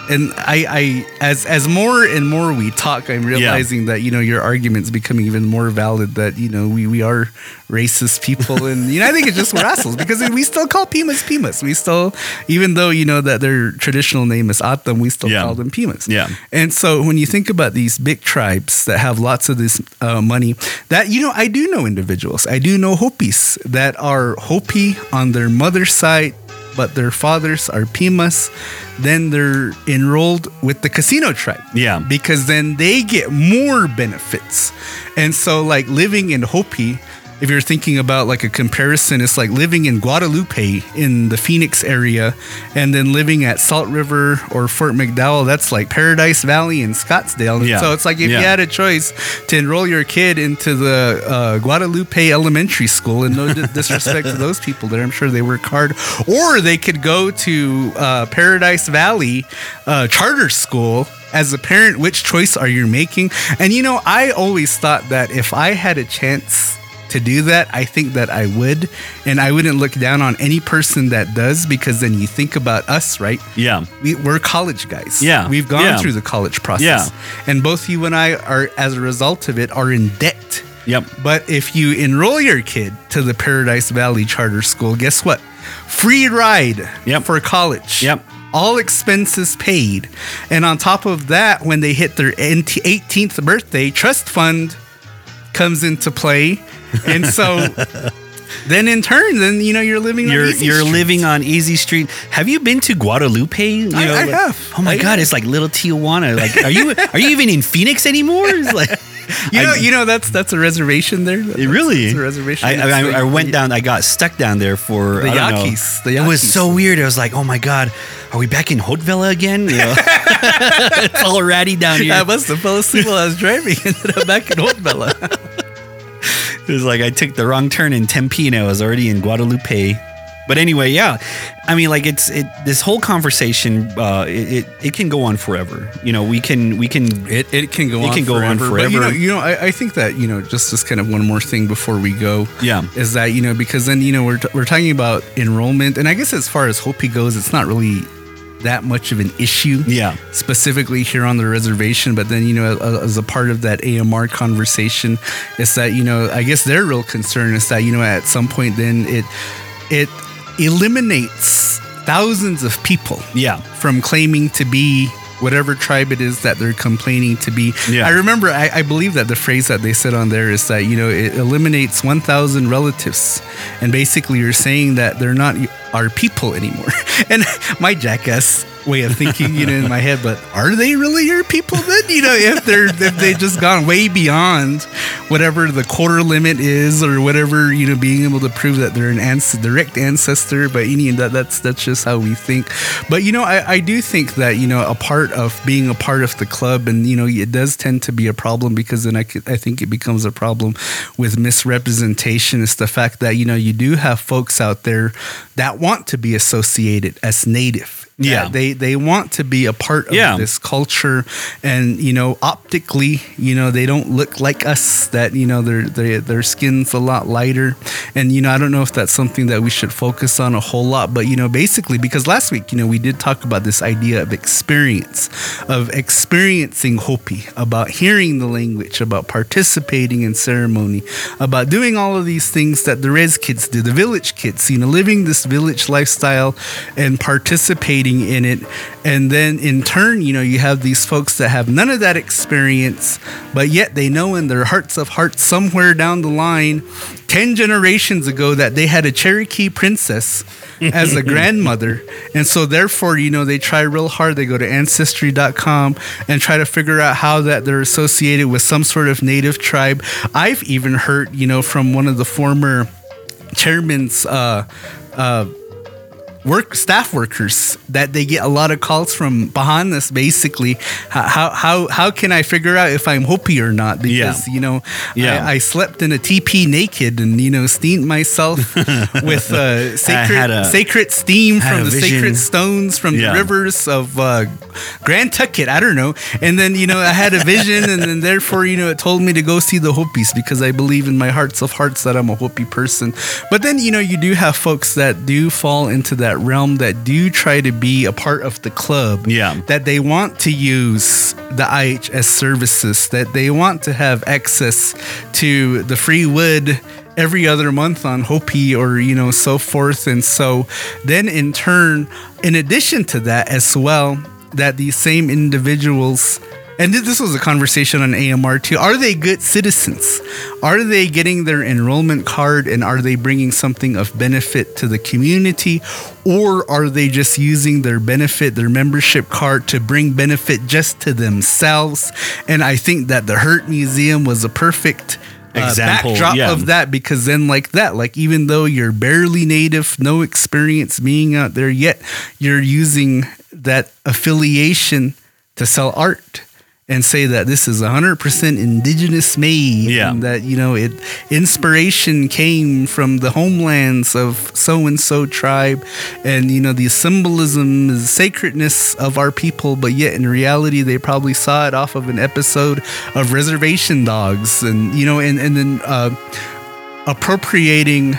and I I as as more and more we talk, I'm realizing that you know your argument's becoming even more valid. That you know we we are racist people, and you know I think it's just we're assholes because we still call Pimas Pimas. We still, even though you know that their traditional name is Atam, we still Yeah. call them Pimas. Yeah. And so when you think about these big tribes that have lots of this uh, money, that you know, I do know individuals. I do know Hopis that are Hopi on their mother's side, but their fathers are Pimas. Then they're enrolled with the casino tribe. Yeah. Because then they get more benefits. And so like living in Hopi, if you're thinking about like a comparison, it's like living in Guadalupe in the Phoenix area and then living at Salt River or Fort McDowell, that's like Paradise Valley and Scottsdale. Yeah. So it's like if Yeah. you had a choice to enroll your kid into the uh, Guadalupe Elementary School, and no *laughs* disrespect to those people there, I'm sure they work hard, or they could go to uh, Paradise Valley uh, Charter School. As a parent, which choice are you making? And you know, I always thought that if I had a chance to do that, I think that I would. And I wouldn't look down on any person that does because then you think about us, right? yeah. We, we're college guys. Yeah. We've gone Yeah. through the college process. Yeah. And both you and I are, as a result of it, are in debt. Yep. But if you enroll your kid to the Paradise Valley Charter School, guess what? Free ride Yep. for college. Yep. All expenses paid. And on top of that, when they hit their 18th birthday, trust fund comes into play. And so *laughs* then in turn, then you know you're living You're on easy you're Street. living on Easy Street. Have you been to Guadalupe? You I- I like- have. Oh my I god, have. it's like little Tijuana. Like, are you are you even in Phoenix anymore? It's like *laughs* You know, I- you know that's that's a reservation there. That's, It really? that's a reservation. I, I, I went down. I got stuck down there for The I don't know. Yaquis, the It was so weird. I was like, oh my god, are we back in Hotevilla again? You know? *laughs* it's all ratty down here. I must have fell asleep while I was driving. Ended up back in Bella. *laughs* It was like I took the wrong turn in Tempe and I was already in Guadalupe. But anyway, yeah, I mean, like it's it. This whole conversation, uh, it, it it can go on forever. You know, we can we can It, it can go It on can go on But, you know, forever. you know I, I think that you know just just kind of one more thing before we go. Yeah. is that you know because then you know we're t- we're talking about enrollment, and I guess as far as Hopi goes, it's not really that much of an issue. Yeah. specifically here on the reservation, but then you know as a part of that AMR conversation, is that you know I guess their real concern is that you know at some point then it it eliminates thousands of people yeah from claiming to be whatever tribe it is that they're complaining to be. Yeah. I remember, I, I believe that the phrase that they said on there is that, you know, it eliminates 1,000 relatives. And basically, you're saying that they're not our people anymore. *laughs* And my jackass way of thinking, you know, in my head, but are they really your people then? You know, if they're if they just gone way beyond whatever the quarter limit is or whatever, you know, being able to prove that they're an ans- direct ancestor, but you know, that that's that's just how we think. But you know, I, I do think that, you know, a part of being a part of the club and you know, it does tend to be a problem because then I, I think it becomes a problem with misrepresentation It's the fact that, you know, you do have folks out there that want to be associated as native Yeah. they they want to be a part of Yeah. this culture and you know optically you know they don't look like us that you know their their their skin's a lot lighter and you know I don't know if that's something that we should focus on a whole lot but you know basically because last week you know we did talk about this idea of experience of experiencing Hopi about hearing the language about participating in ceremony about doing all of these things that the res kids do the village kids you know living this village lifestyle and participating in it. And then in turn you know you have these folks that have none of that experience but yet they know in their hearts of hearts somewhere down the line 10 generations ago that they had a cherokee princess as a *laughs* grandmother. And so therefore you know they try real hard. They go to ancestry.com and try to figure out how that they're associated with some sort of native tribe. I've even heard you know from one of the former chairman's uh uh work staff workers that they get a lot of calls from Bahanas basically how how how can I figure out if I'm Hopi or not because Yeah. you know Yeah. I, I slept in a teepee naked and you know steamed myself *laughs* with uh, sacred a- sacred steam from the vision. sacred stones from Yeah. the rivers of uh, Grand Tucket I don't know and then you know I had a vision and then therefore you know it told me to go see the Hopis because I believe in my hearts of hearts that I'm a Hopi person but then you know you do have folks that do fall into that realm that do try to be a part of the club Yeah. that they want to use the IHS services, that they want to have access to the free wood every other month on Hopi or, you know, so forth. And so then in turn, in addition to that as well, that these same individuals and this was a conversation on AMR too. Are they good citizens? Are they getting their enrollment card and are they bringing something of benefit to the community? Or are they just using their benefit, their membership card to bring benefit just to themselves? And I think that the Heard Museum was a perfect uh, Example, backdrop yeah. of that because then like that like even though you're barely native no experience being out there yet you're using that affiliation to sell art and say that this is 100% indigenous made Yeah. and that you know it inspiration came from the homelands of so and so tribe and you know the symbolism the sacredness of our people but yet in reality they probably saw it off of an episode of reservation dogs and you know and and then uh appropriating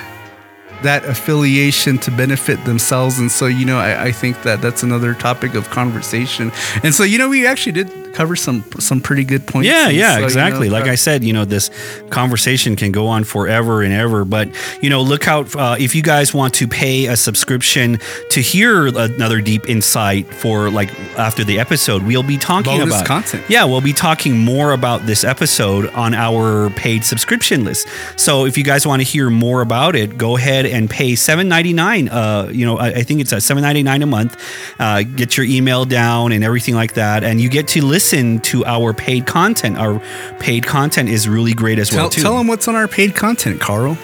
that affiliation to benefit themselves and so you know I, I think that that's another topic of conversation and so you know we actually did cover some some pretty good points Yeah, yeah, so, you exactly. know, like I said, you know, this conversation can go on forever and ever. But you know, look out uh, if you guys want to pay a subscription to hear another deep insight for like after the episode. We'll be talking Bonus about content. Yeah, we'll be talking more about this episode on our paid subscription list. So if you guys want to hear more about it, go ahead and pay seven ninety nine. Uh, you know, I, I think it's at seven ninety nine a month. Uh, get your email down and everything like that, and you get to listen to our paid content. Our paid content is really great as tell, well too. tell them what's on our paid content carl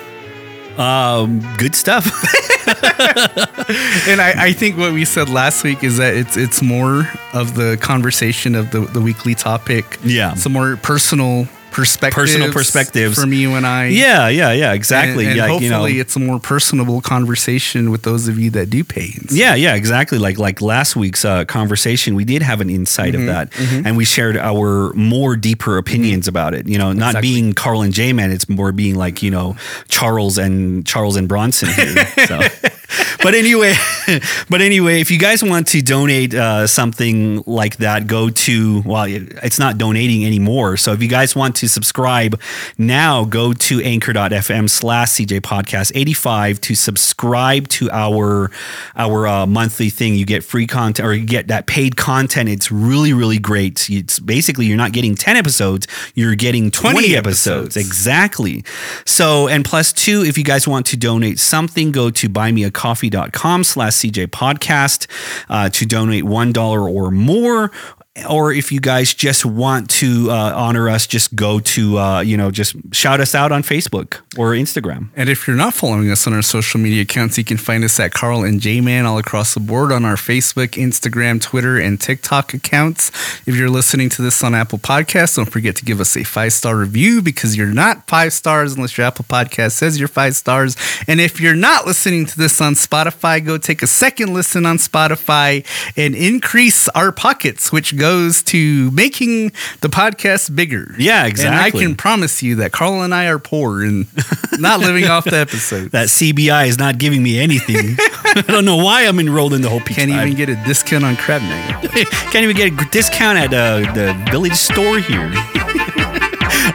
um, good stuff. *laughs* and I, I think what we said last week is that it's it's more of the conversation of the, the weekly topic Yeah. some more personal perspectives Personal perspectives. from you and I yeah, yeah, yeah. Exactly. and, and yeah, hopefully you know. it's a more personable conversation with those of you that do pay Yeah, yeah, exactly. Like like last week's uh, conversation, we did have an insight Mm-hmm, of that, and we shared our more deeper opinions about it. You know, not Exactly. being Carl and J Man, it's more being like you know Charles and Charles and Bronson. Here, so *laughs* but anyway, *laughs* but anyway, if you guys want to donate uh, something like that, go to well, it's not donating anymore. So if you guys want to subscribe now, go to anchor.fm slash CJ podcast 85 to subscribe to our our uh, monthly thing. You get free content or you get that paid content. It's really, really great. It's basically you're not getting 10 episodes, you're getting 20, 20 episodes. episodes. Exactly. So, and plus two, if you guys want to donate something, go to buymeacoffee.com slash CJ podcast uh, to donate $1 or more. Or if you guys just want to uh, honor us, just go to, uh, you know, just shout us out on Facebook or Instagram. And if you're not following us on our social media accounts, you can find us at Carl and J Man all across the board on our Facebook, Instagram, Twitter, and TikTok accounts. If you're listening to this on Apple Podcasts, don't forget to give us a five star review because you're not five stars unless your Apple Podcast says you're five stars. And if you're not listening to this on Spotify, go take a second listen on Spotify and increase our pockets, which goes to making the podcast bigger. Yeah, exactly. And I can promise you that Carl and I are poor and not living off the *laughs* episode. That CBI is not giving me anything. *laughs* I don't know why I'm enrolled in the whole Peach Can't even get a discount on crab nugget. *laughs* Can't even get a discount at uh, the village store here.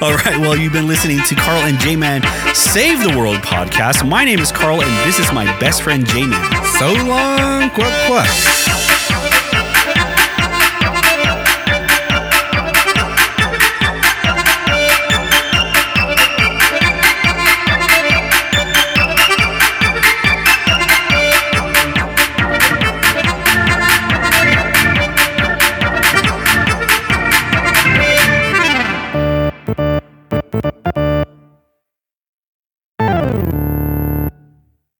All right. Well, you've been listening to Carl and J Man Save the World podcast. My name is Carl, and this is my best friend J Man. So long, quack quack.